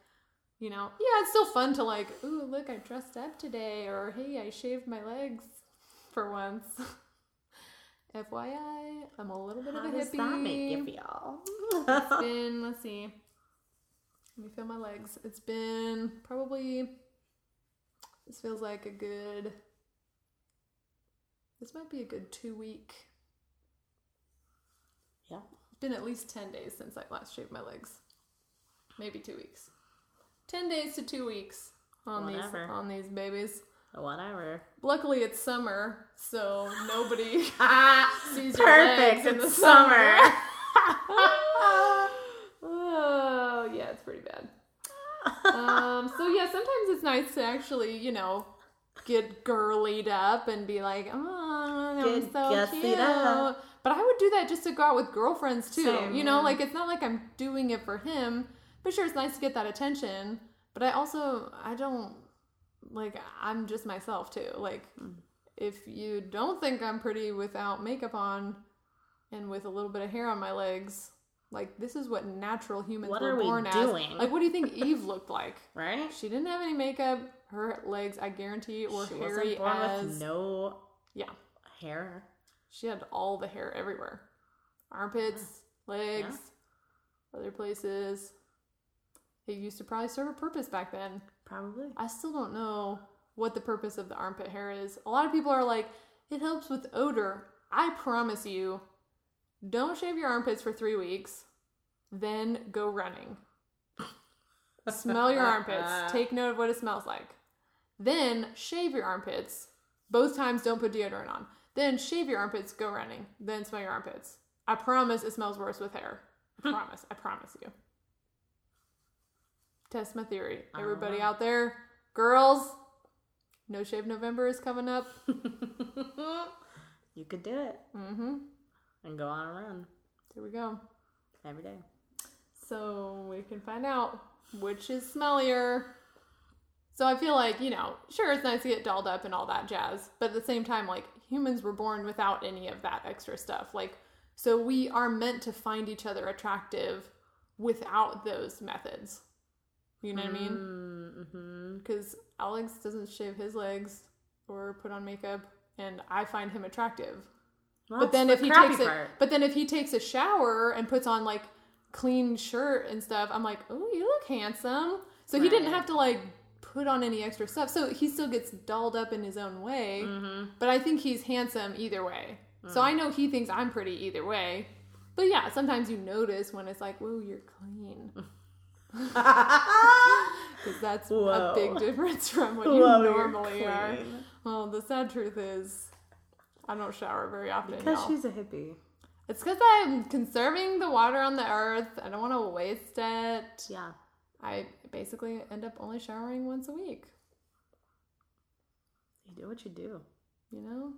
you know, yeah, it's still fun to like, ooh, look, I dressed up today, or hey, I shaved my legs for once. FYI, I'm a little bit How of a does hippie. that make you feel? It's been, let's see. Let me feel my legs. It's been probably, this feels like a good this might be a good two week. Yeah. It's been at least 10 days since I last shaved my legs. Maybe two weeks. 10 days to two weeks on these Whatever. on these babies. Whatever. Luckily, it's summer, so nobody sees your Perfect. legs in the It's summer. oh, yeah, it's pretty bad. Um, so yeah, sometimes it's nice to actually, you know, get girlied up and be like, "Oh, I'm so cute." up. But I would do that just to go out with girlfriends too. Same, you know, like it's not like I'm doing it for him, but sure, it's nice to get that attention. But I also, I don't like. I'm just myself too. Like, Hmm. if you don't think I'm pretty without makeup on and with a little bit of hair on my legs. Like this is what natural humans What were are we born doing? as. Like what do you think Eve looked like? right? She didn't have any makeup. Her legs, I guarantee, were she hairy wasn't born as with no yeah. hair. She had all the hair everywhere, armpits, legs, other places. It used to probably serve a purpose back then. Probably. I still don't know what the purpose of the armpit hair is. A lot of people are like, it helps with odor. I promise you, don't shave your armpits for three weeks, then go running. Smell your armpits. Take note of what it smells like. Then shave your armpits. Both times, don't put deodorant on. Then shave your armpits, go running. Then smell your armpits. I promise it smells worse with hair. I promise. I promise you. Test my theory. Everybody out there, girls, No Shave November is coming up. you could do it Mm-hmm. and go on a run Here we go. every day. So we can find out which is smellier. So I feel like, you know, sure, it's nice to get dolled up and all that jazz, but at the same time, like, humans were born without any of that extra stuff. Like, so we are meant to find each other attractive without those methods. You know what I mean? Mm-hmm. Because Alex doesn't shave his legs or put on makeup, and I find him attractive. but then if he takes it, but then if he takes a shower and puts on like clean shirt and stuff, I'm like, oh, you look handsome. So he didn't have to like put on any extra stuff. So he still gets dolled up in his own way. Mm-hmm. But I think he's handsome either way. So I know he thinks I'm pretty either way. But yeah, sometimes you notice when it's like, whoa, you're clean. Because that's a big difference from what you Whoa, normally are. Well, the sad truth is, I don't shower very often. Because she's a hippie. It's because I'm conserving the water on the earth. I don't want to waste it. Yeah. I basically end up only showering once a week. You do what you do. You know?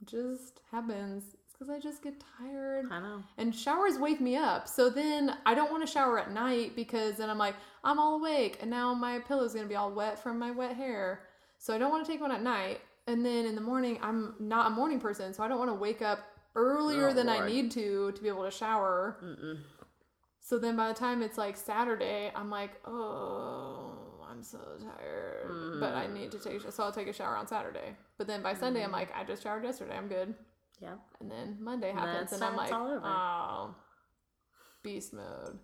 It just happens. Because I just get tired. I know. And showers wake me up. So then I don't want to shower at night because then I'm like, I'm all awake and now my pillow's going to be all wet from my wet hair. So I don't want to take one at night. And then in the morning, I'm not a morning person. So I don't want to wake up earlier Oh, than I need to to be able to shower. Mm-mm. So then by the time it's like Saturday, I'm like, oh, I'm so tired. But I mm. need to take, so I'll take a shower on Saturday. But then by Sunday, I'm mm. like, I just showered yesterday. I'm good. Yeah. And then Monday happens, and I'm like, oh, beast mode.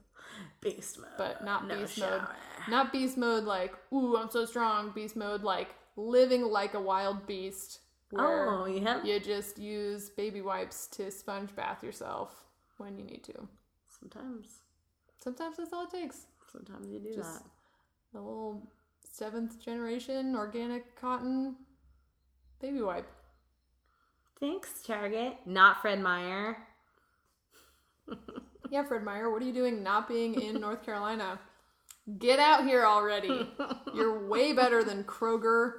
Beast mode. But not no beast mode. Not beast mode like, ooh, I'm so strong. Beast mode like living like a wild beast. Oh, yeah. you just use baby wipes to sponge bath yourself when you need to. Sometimes. Sometimes that's all it takes. Sometimes you do Just that. a little seventh generation organic cotton baby wipe. Thanks, Target. Not Fred Meyer. Yeah, Fred Meyer, what are you doing not being in North Carolina? Get out here already. You're way better than Kroger.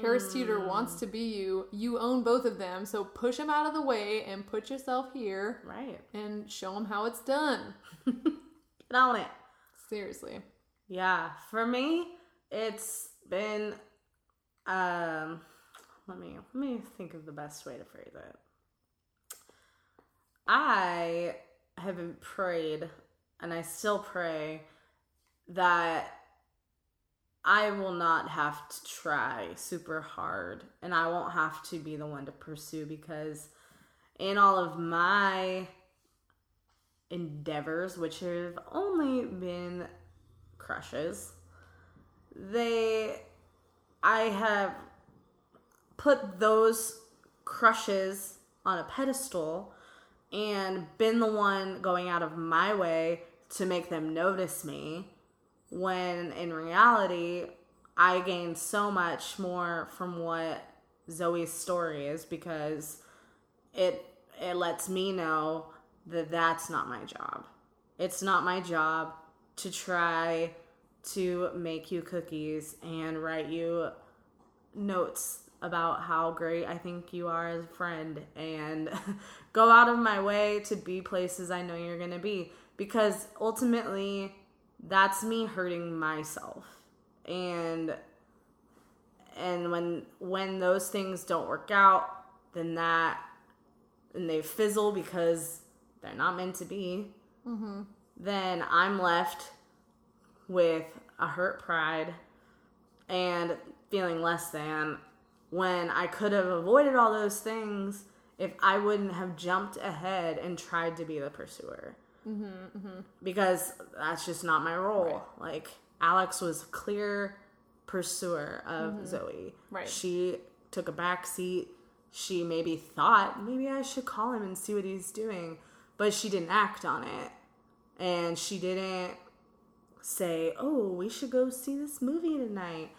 Harris Teeter wants to be you. You own both of them, so push him out of the way and put yourself here Right. and show him how it's done. Get on it. Seriously. Yeah, for me, it's been um let me let me think of the best way to phrase it. I have prayed and I still pray that I will not have to try super hard and I won't have to be the one to pursue because in all of my endeavors, which have only been crushes, they, I have put those crushes on a pedestal and been the one going out of my way to make them notice me when in reality I gained so much more from what Zoe's story is because it it lets me know that that's not my job. It's not my job to try to make you cookies and write you notes about how great I think you are as a friend and go out of my way to be places I know you're going to be because ultimately that's me hurting myself. And and when when those things don't work out, then that and they fizzle because they're not meant to be. Mm-hmm. Then I'm left with a hurt pride and feeling less than when I could have avoided all those things if I wouldn't have jumped ahead and tried to be the pursuer. Mm-hmm, mm-hmm. Because that's just not my role. Right. Like, Alex was clear pursuer of mm-hmm. Zoe. Right. She took a back seat. She maybe thought, maybe I should call him and see what he's doing. But she didn't act on it. And she didn't say, oh, we should go see this movie tonight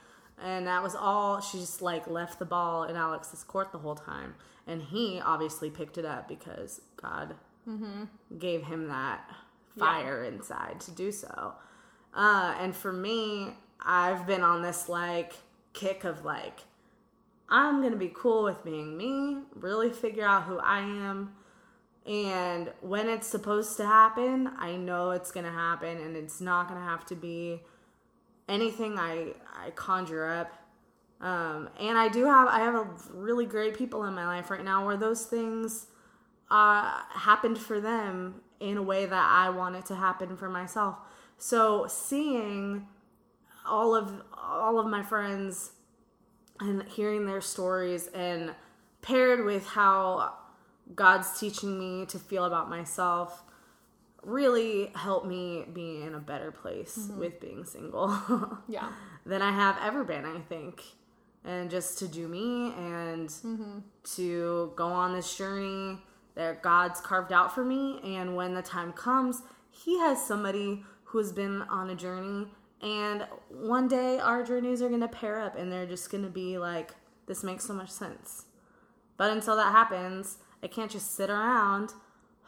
and that was all she just like left the ball in alex's court the whole time and he obviously picked it up because god mm-hmm. gave him that fire yeah. inside to do so uh, and for me i've been on this like kick of like i'm gonna be cool with being me really figure out who i am and when it's supposed to happen i know it's gonna happen and it's not gonna have to be anything I I conjure up. Um, and I do have I have a really great people in my life right now where those things uh, happened for them in a way that I want it to happen for myself. So seeing all of all of my friends and hearing their stories and paired with how God's teaching me to feel about myself really helped me be in a better place mm-hmm. with being single. yeah. Than I have ever been, I think. And just to do me and mm-hmm. to go on this journey that God's carved out for me. And when the time comes, He has somebody who's been on a journey. And one day our journeys are going to pair up and they're just going to be like, this makes so much sense. But until that happens, I can't just sit around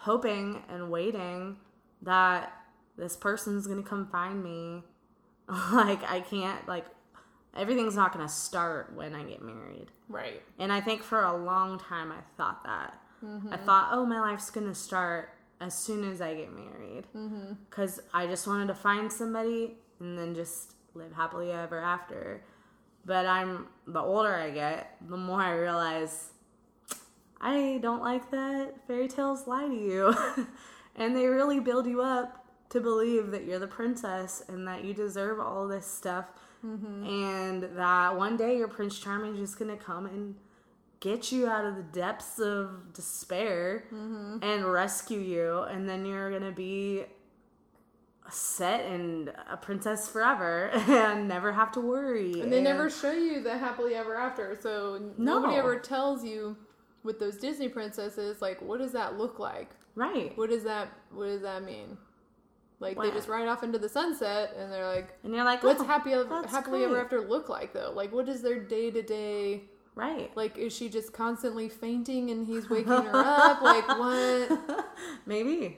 hoping and waiting that this person's gonna come find me. like I can't like everything's not gonna start when I get married. Right. And I think for a long time I thought that. Mm-hmm. I thought, oh, my life's gonna start as soon as I get married. Because mm-hmm. I just wanted to find somebody and then just live happily ever after. But I'm the older I get, the more I realize I don't like that fairy tales lie to you. and they really build you up to believe that you're the princess and that you deserve all this stuff. Mm-hmm. And that one day your Prince Charming is just going to come and get you out of the depths of despair mm-hmm. and rescue you. And then you're going to be set and a princess forever and never have to worry. And they and never show you the happily ever after. So no. nobody ever tells you with those Disney princesses, like, what does that look like? Right. What does that What does that mean? Like wow. they just ride off into the sunset, and they're like, and you're like, what's oh, happy happily great. ever after look like though? Like, what is their day to day? Right. Like, is she just constantly fainting and he's waking her up? Like, what? Maybe.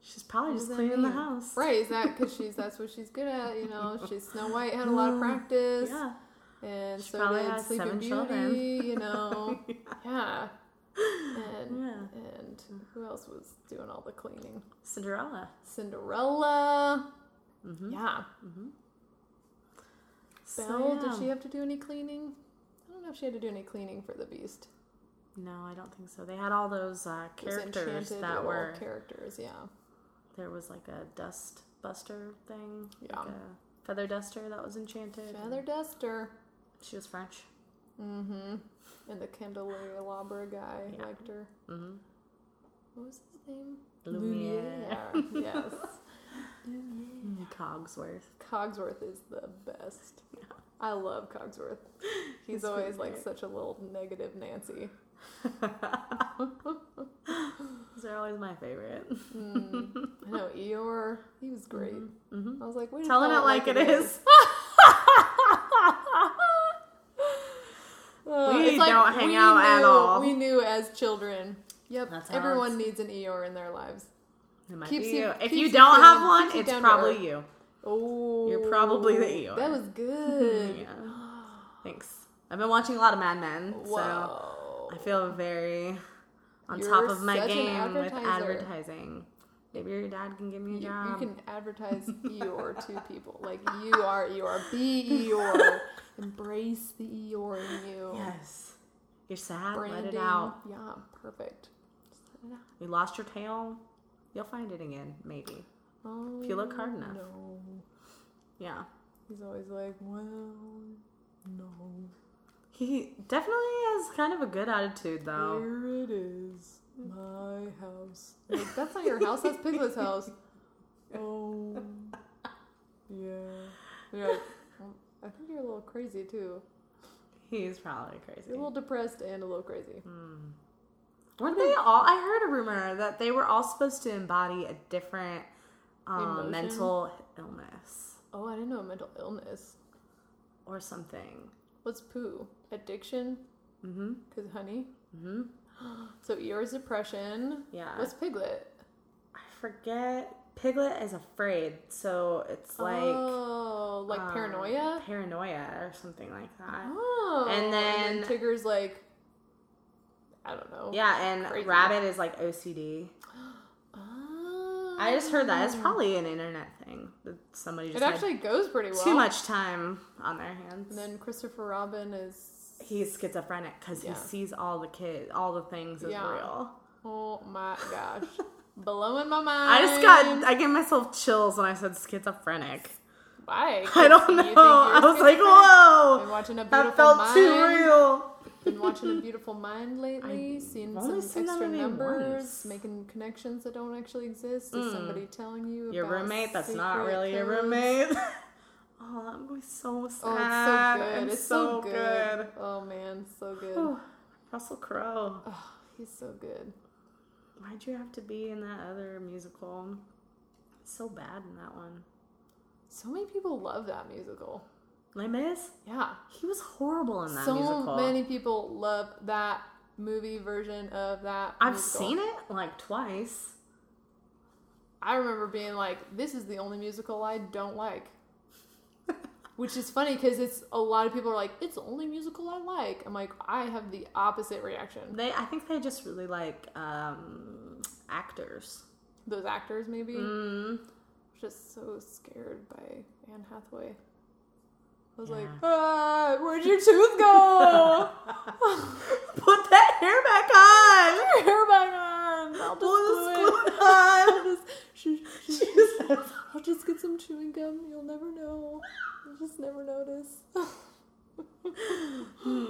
She's probably just cleaning the house. Right. Is that because she's that's what she's good at? You know, she's Snow White had a lot of practice. Yeah. And she so did Sleeping Beauty. Children. You know. yeah. And, yeah. and who else was doing all the cleaning? Cinderella. Cinderella. Mm-hmm. Yeah. Mm-hmm. Belle, so, yeah. did she have to do any cleaning? I don't know if she had to do any cleaning for the Beast. No, I don't think so. They had all those uh, characters that were characters. Yeah. There was like a dust buster thing. Yeah. Like feather duster that was enchanted. Feather duster. She was French. Mm-hmm. And the candelabra guy yeah. liked her. Mm-hmm. What was his name? Lumiere. Lumiere. yes. Lumiere. Cogsworth. Cogsworth is the best. Yeah. I love Cogsworth. He's always like such a little negative Nancy. Those are always my favorite. Mm, I know Eeyore. He was great. Mm-hmm. I was like, wait, Telling it like it is. Uh, We it's like don't hang we out at knew- all. We knew as children. Yep, That's everyone needs an Eeyore in their lives. It might Keeps be you- you. If you you don't feeling- have one, you it's probably earth. you're probably the Eeyore. That was good. Yeah. Thanks. I've been watching a lot of Mad Men, so I feel very on You're top of my game with advertising. Maybe your dad can give me a You, job. you can advertise Eeyore to people. Like, you are Eeyore. Be Eeyore. Embrace the Eeyore in you. Yes. You're sad. Branding. Let it out. Yeah, perfect. Out. You lost your tail. You'll find it again, maybe. Oh, If you look hard oh, enough. No. Yeah. He's always like, well, no. He definitely has kind of a good attitude, though. Here it is, my house. Like, that's not your house. That's Piglet's house. Oh, yeah. You're like, mm, I think you're a little crazy too. He's probably crazy. A little depressed and a little crazy. Hmm. Weren't they all? I heard a rumor that they were all supposed to embody a different um, mental illness Oh, I didn't know a mental illness. or something. What's Pooh? Addiction? Mm-hmm. Cause honey. Mm-hmm. So Eeyore's depression. Yeah. What's Piglet? I forget. Piglet is afraid, so it's like oh, like um, paranoia. paranoia or something like that. Oh, And then- Tigger's like, I don't know. Yeah, and Crazy. Rabbit is like OCD. Oh. I just heard that it's probably an internet thing that somebody It just had actually goes pretty well. too much time on their hands. And then Christopher Robin is. He's schizophrenic because Yeah. he sees all the kids, all the things as Yeah. real. Oh my gosh, blowing my mind. I just got, I gave myself chills when I said schizophrenic. Why? I don't know. I was like, schizophrenic? Been whoa, watching a beautiful that felt mind. too real. Been watching a beautiful mind lately. I've seeing some seen extra numbers, once. making connections that don't actually exist. Is Mm. somebody telling you Your roommate that's not really your roommate. oh, that movie's so sad. Oh, it's so good. and it's so good. Oh man, so good. Russell Crowe. Oh, he's so good. Why'd you have to be in that other musical? So bad in that one. So many people love that musical. Les Mis? Yeah. He was horrible in that so musical. many people love that movie version of that. I've musical. seen it like twice. I remember being like, "This is the only musical I don't like," which is funny because it's a lot of people are like, "It's the only musical I like." I'm like, I have the opposite reaction. They, I think they just really like um, actors. Those actors, maybe, Mm. just so scared by Anne Hathaway. I was Yeah. like, ah, "Where'd your tooth go? Put that hair back on. Put your hair back on. I'll just Pull the it. glue on. just, sh- sh- She says- I'll just get some chewing gum. You'll never know. You'll just never notice.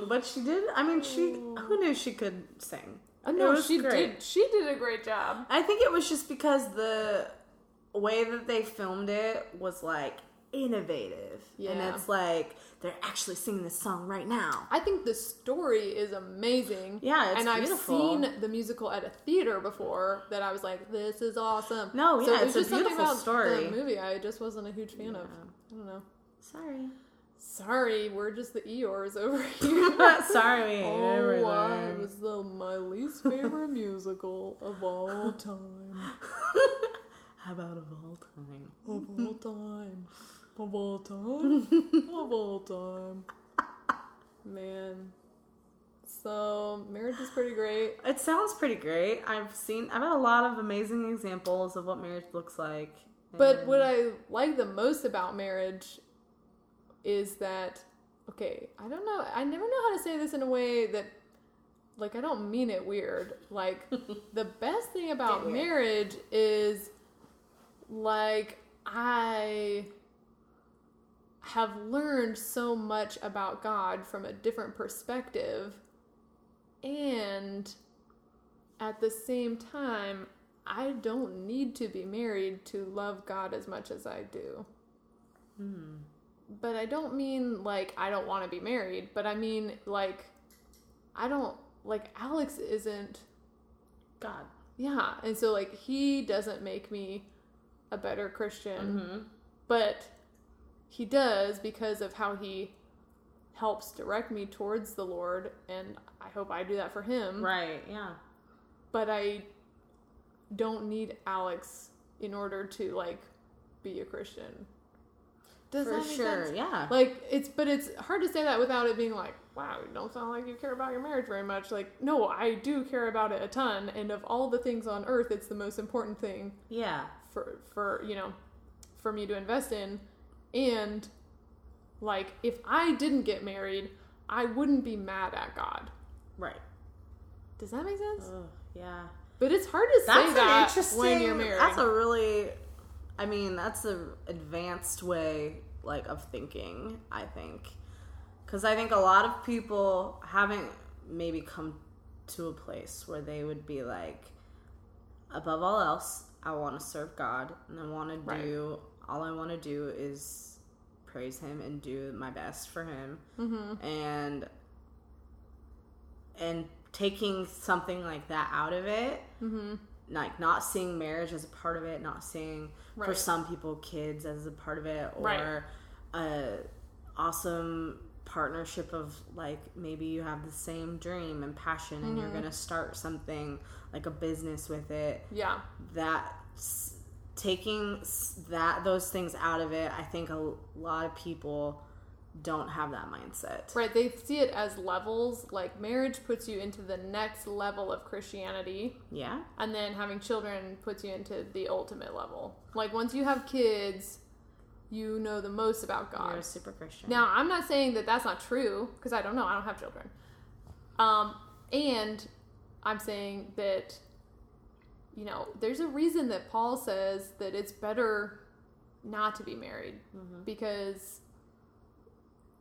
But she did. I mean, she. Who knew she could sing? Oh no, she great. did. She did a great job. I think it was just because the way that they filmed it was like innovative, yeah. and it's like they're actually singing this song right now. I think the story is amazing. Yeah, it's and I've seen the musical at a theater before that I was like, "This is awesome." No, so yeah, it it's was a just something beautiful about story. The movie I just wasn't a huge fan of. I don't know. Sorry, Sorry, we're just the Eeyores over here. sorry. Oh. I was the my least favorite musical of all time. How about of all time? Of all time. Of all time. of all time. Man. So, marriage is pretty great. It sounds pretty great. I've seen. I've had a lot of amazing examples of what marriage looks like. But what I like the most about marriage is that, okay, I don't know, I never know how to say this in a way that, like, I don't mean it weird. Like, the best thing about marriage is, like, I have learned so much about God from a different perspective. And at the same time, I don't need to be married to love God as much as I do. Hmm. But I don't mean like I don't want to be married, but I mean like I don't like Alex isn't God. yeah, and so like he doesn't make me a better Christian, Mm-hmm. but he does because of how he helps direct me towards the Lord, and I hope I do that for him. Right. Yeah. But I don't need Alex in order to like be a Christian. Does For that make sure. sense? Yeah. Like it's, but it's hard to say that without it being like, wow, you don't sound like you care about your marriage very much. Like, no, I do care about it a ton, and of all the things on earth, it's the most important thing yeah. for for you know, for me to invest in. And like, if I didn't get married, I wouldn't be mad at God. Right. Does that make sense? Yeah. But it's hard to say That's an that interesting. when you're married. That's a really, I mean, that's a advanced way like of thinking. I think, because I think a lot of people haven't maybe come to a place where they would be like, above all else, I want to serve God and I want to do all I want to do is praise Him and do my best for Him mm-hmm. and and taking something like that out of it Mm-hmm. like not seeing marriage as a part of it not seeing for some people kids as a part of it or Right. a awesome partnership of like maybe you have the same dream and passion and Mm-hmm. you're gonna start something like a business with it Yeah. that s- taking that those things out of it i think a lot of people don't have that mindset Right, they see it as levels. Like marriage puts you into the next level of Christianity, yeah and then having children puts you into the ultimate level. Like once you have kids, you know the most about God. you're a super christian Now, I'm not saying that that's not true because I don't know. I don't have children. Um, and I'm saying that you know, there's a reason that Paul says that it's better not to be married mm-hmm. because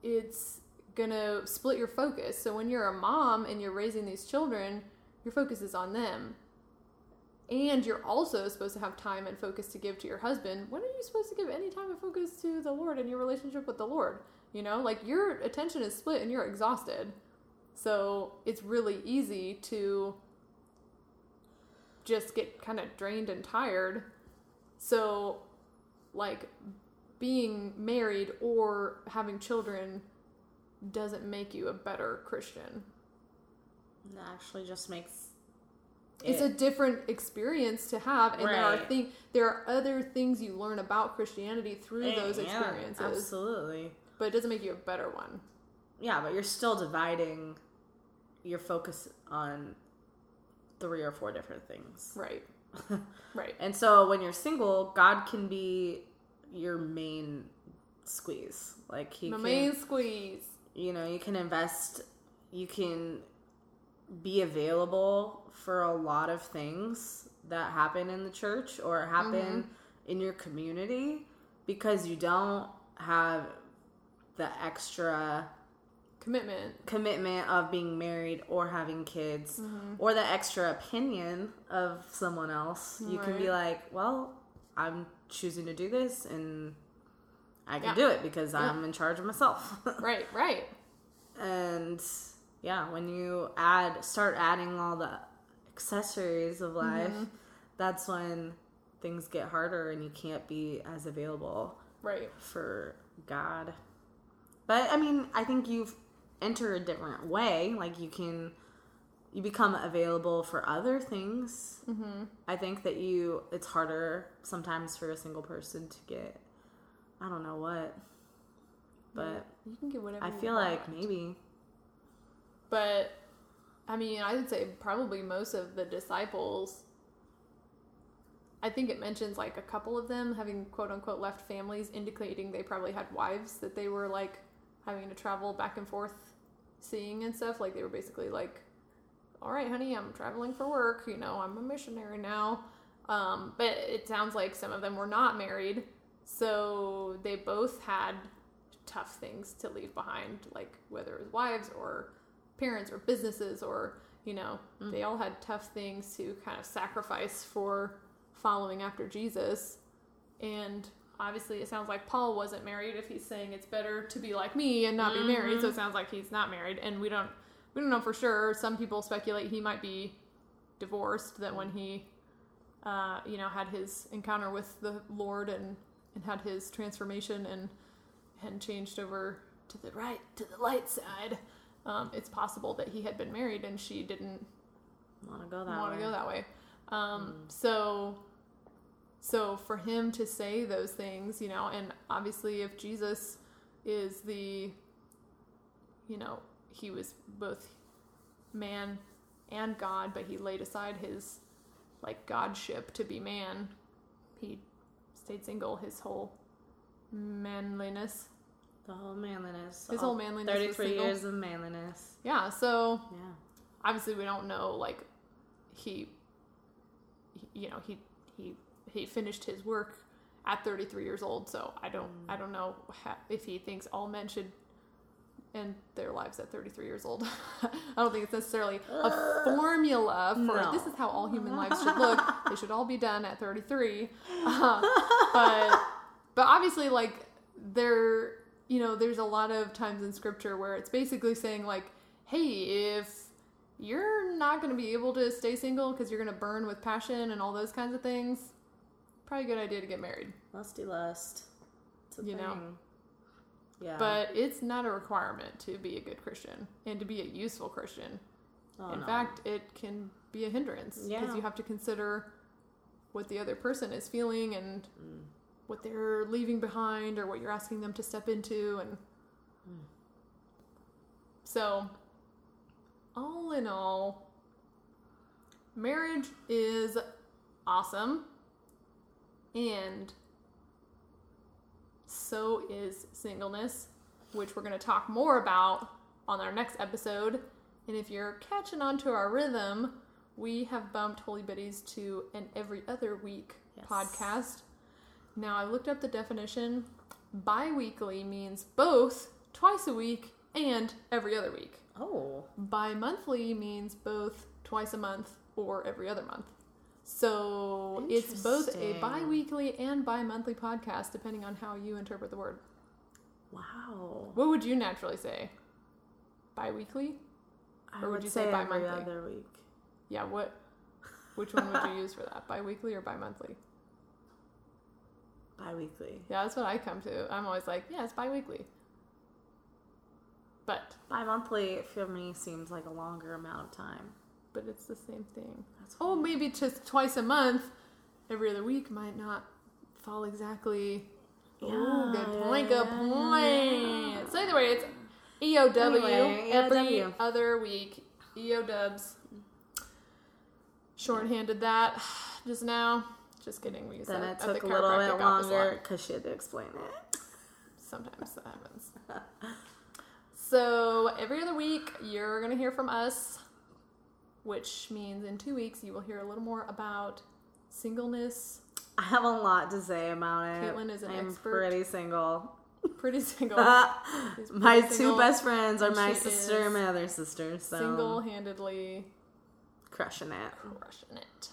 it's gonna split your focus. So when you're a mom and you're raising these children, your focus is on them. And you're also supposed to have time and focus to give to your husband. When are you supposed to give any time and focus to the Lord and your relationship with the Lord? You know, like your attention is split and you're exhausted. So it's really easy to just get kind of drained and tired. So, like, being married or having children doesn't make you a better Christian. that actually just makes It's a different experience to have, and there are Right. thing there are other things you learn about Christianity through Yeah, those experiences, absolutely but it doesn't make you a better one. yeah but you're still dividing your focus on three or four different things Right. right. and so when you're single god can be your main squeeze like he The can main squeeze. you know you can invest you can be available for a lot of things that happen in the church or happen Mm-hmm. in your community because you don't have the extra Commitment. commitment of being married or having kids Mm-hmm. or the extra opinion of someone else you can be like well i'm choosing to do this and i can Yeah. do it because i'm in charge of myself Right, right. and yeah when you add start adding all the accessories of life Mm-hmm. that's when things get harder and you can't be as available Right. for god but i mean i think you've entered a different way like you can you become available for other things mm-hmm. i think that you it's harder sometimes for a single person to get i don't know what but You can get whatever i feel like maybe But I mean, I would say probably most of the disciples. I think it mentions like a couple of them having quote unquote left families, indicating they probably had wives that they were like having to travel back and forth seeing and stuff. Like they were basically like, all right, honey, I'm traveling for work. You know, I'm a missionary now. Um, but it sounds like some of them were not married. So they both had tough things to leave behind, like whether it was wives or parents or businesses or, you know, they all had tough things to kind of sacrifice for following after Jesus. And obviously, it sounds like Paul wasn't married if he's saying it's better to be like me and not be married. So it sounds like he's not married. And we don't, we don't know for sure. Some people speculate he might be divorced. That when he, uh, you know, had his encounter with the Lord and and had his transformation and and changed over to the right to the light side, um, it's possible that he had been married and she didn't Want to go that want to go that way. Um, So, so for him to say those things, you know, and obviously if Jesus is the, you know, he was both man and God, but he laid aside his like godship to be man. He stayed single his whole manliness. The whole manliness. His whole manliness 33 years of manliness. Yeah, so Yeah. obviously we don't know like he, he- you know he he he finished his work at 33 years old so i don't i don't know if he thinks all men should end their lives at 33 years old. I don't think it's necessarily a formula for No. this is how all human lives should look. They should all be done at 33 uh, but but obviously like there you know there's a lot of times in scripture where it's basically saying like hey if you're not going to be able to stay single because you're going to burn with passion and all those kinds of things probably a good idea to get married Lusty lust. It's a You know. Yeah. but it's not a requirement to be a good christian and to be a useful christian Oh, in no. fact it can be a hindrance because Yeah. you have to consider what the other person is feeling and Mm. what they're leaving behind or what you're asking them to step into and Hmm. so all in all marriage is awesome and so is singleness which we're going to talk more about on our next episode and if you're catching on to our rhythm we have bumped Holy Bitties to an every other week Yes. podcast now I looked up the definition. Bi-weekly means both twice a week and every other week. oh. Bi-monthly means both twice a month or every other month. So it's both a Interesting. bi-weekly and bi-monthly podcast depending on how you interpret the word. Wow. What would you naturally say? Bi-weekly? Or would would you say say bi-monthly? other week. Yeah, what which one would you use for that? Bi-weekly or bi-monthly? Bi-weekly. Yeah, that's what I come to. I'm always like, yeah, it's bi-weekly. But Bi-monthly for me seems like a longer amount of time. But it's the same thing. Oh, maybe just twice a month, every other week might not fall exactly. Ooh, good Yeah, point, yeah, good point. yeah. So anyway, it's EOW Anyway, every EOW. other week. EO dubs. Shorthanded that just now. Just kidding. We use Then that it took a little bit office a lot. longer because she had to explain it. Sometimes that happens. so every other week, you're gonna hear from us, which means in two weeks you will hear a little more about singleness. I have a lot to say about it. Caitlin is an I'm expert. pretty single. Pretty single, She's my pretty two best friends are and my sister and my other sister. So single-handedly crushing it, crushing it.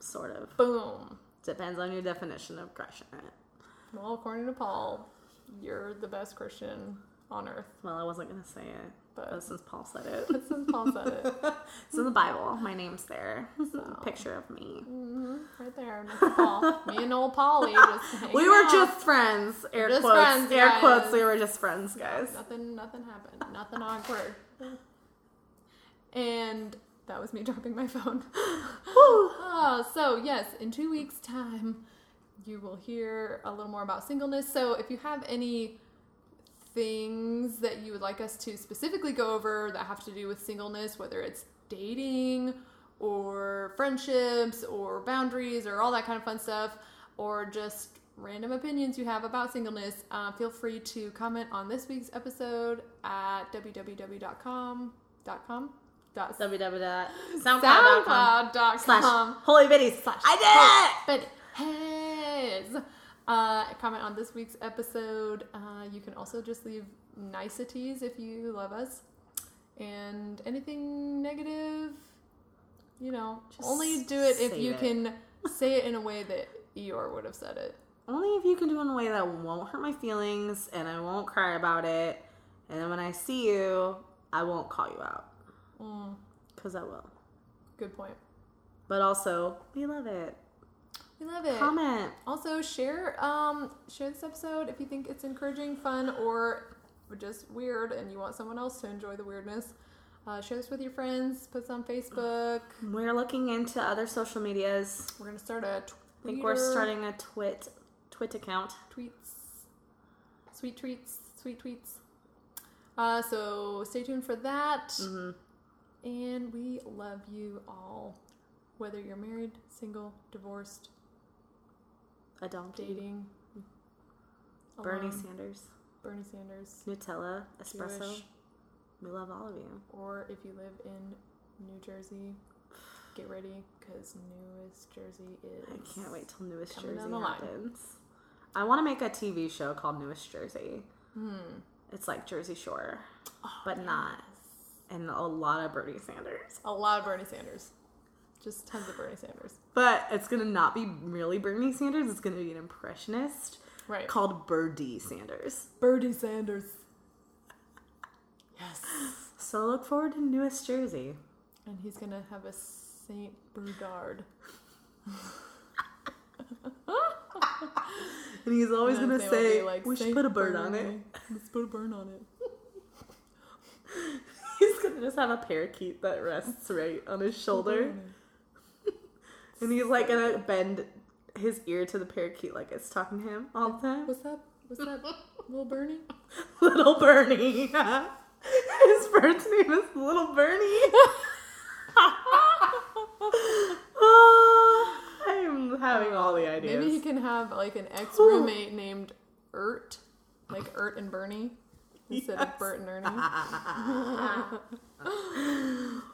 sort of. Boom. Depends on your definition of crushing it. Well, according to Paul, you're the best Christian on earth. Well, I wasn't gonna say it, But- but since Paul said it, But since Paul said it, it's in the Bible. My name's there. So. Picture of me. hmm right there, Paul. Me and old Polly just We were out. just friends. Air Just quotes. friends, air guys. quotes. We were just friends, guys. Nothing, nothing happened. Nothing awkward. And that was me dropping my phone. oh, so yes, in two weeks' time, you will hear a little more about singleness. So if you have any things that you would like us to specifically go over that have to do with singleness, whether it's dating or friendships or boundaries or all that kind of fun stuff, or just random opinions you have about singleness, uh, feel free to comment on this week's episode at www.com. Dot com, dot www.soundcloud.com slash holy slash I did it! but has uh, comment on this week's episode. Uh, you can also just leave niceties if you love us, and anything negative, you know, Just only do it if you it. can say it in a way that Eeyore would have said it. Only if you can do it in a way that won't hurt my feelings and I won't cry about it. And then when I see you, I won't call you out. Mm, because I will. good point. But also, we love it. We love it. Comment. Also, share um share this episode if you think it's encouraging, fun, or just weird, and you want someone else to enjoy the weirdness. Uh, share this with your friends. Put this on Facebook. We're looking into other social medias. We're gonna start a I think we're starting a twit twit account. tweets, sweet tweets, sweet tweets. Uh, so stay tuned for that. hmm And we love you all, whether you're married, single, divorced, A donkey. dating. Bernie alone, Sanders. Bernie Sanders, Nutella. Espresso. Jewish, We love all of you. or if you live in New Jersey, get ready because newest Jersey is. I can't wait till Newest Jersey down the line. happens. I want to make a TV show called Newest Jersey. Hmm. It's like Jersey Shore, Oh, but not. And a lot of Bernie Sanders. A lot of Bernie Sanders. Just tons of Bernie Sanders. But it's gonna not be really Bernie Sanders. It's gonna be an impressionist Right. called Birdie Sanders. Birdie Sanders. Yes. So look forward to Newest Jersey. And he's gonna have a Saint Bernard. And he's always And gonna say, like, "We should put a bird on it." Let's put a bird on it. He's gonna just have a parakeet that rests right on his shoulder, and he's like gonna bend his ear to the parakeet like it's talking to him all the time. What's up? What's up, little Bernie? Little Bernie. his bird's name is Little Bernie. oh, I'm having all the ideas. Maybe he can have like an ex roommate named Ert, like Ert and Bernie, instead of Bert and Ernie.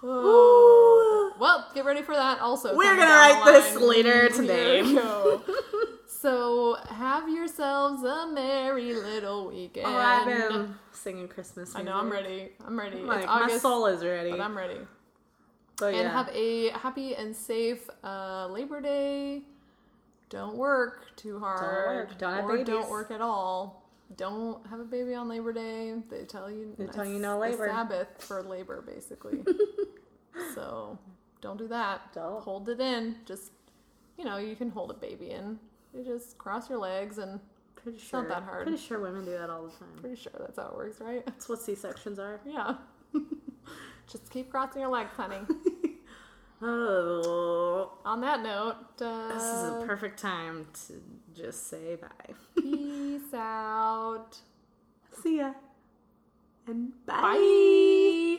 Ooh. Well, get ready for that. Also, We're gonna write this later today. so have yourselves a merry little weekend. Oh, I've been singing Christmas I know I'm ready. I'm ready. Like, it's my soul is ready. but I'm ready. But and yeah. have a happy and safe uh, Labor Day. Don't work too hard. Don't work. Don't have babies. don't work at all. Don't have a baby on Labor Day. They tell you. They tell you no labor. Sabbath for labor, basically. so don't do that. Don't. hold it in. Just you know, you can hold a baby in. You just cross your legs, and pretty not sure that hard. Pretty sure women do that all the time. pretty sure that's how it works, right? That's what C sections are. Yeah. just keep crossing your legs, honey. Oh, On that note, uh, this is a perfect time to just say bye. Peace out. See ya. And bye. Bye.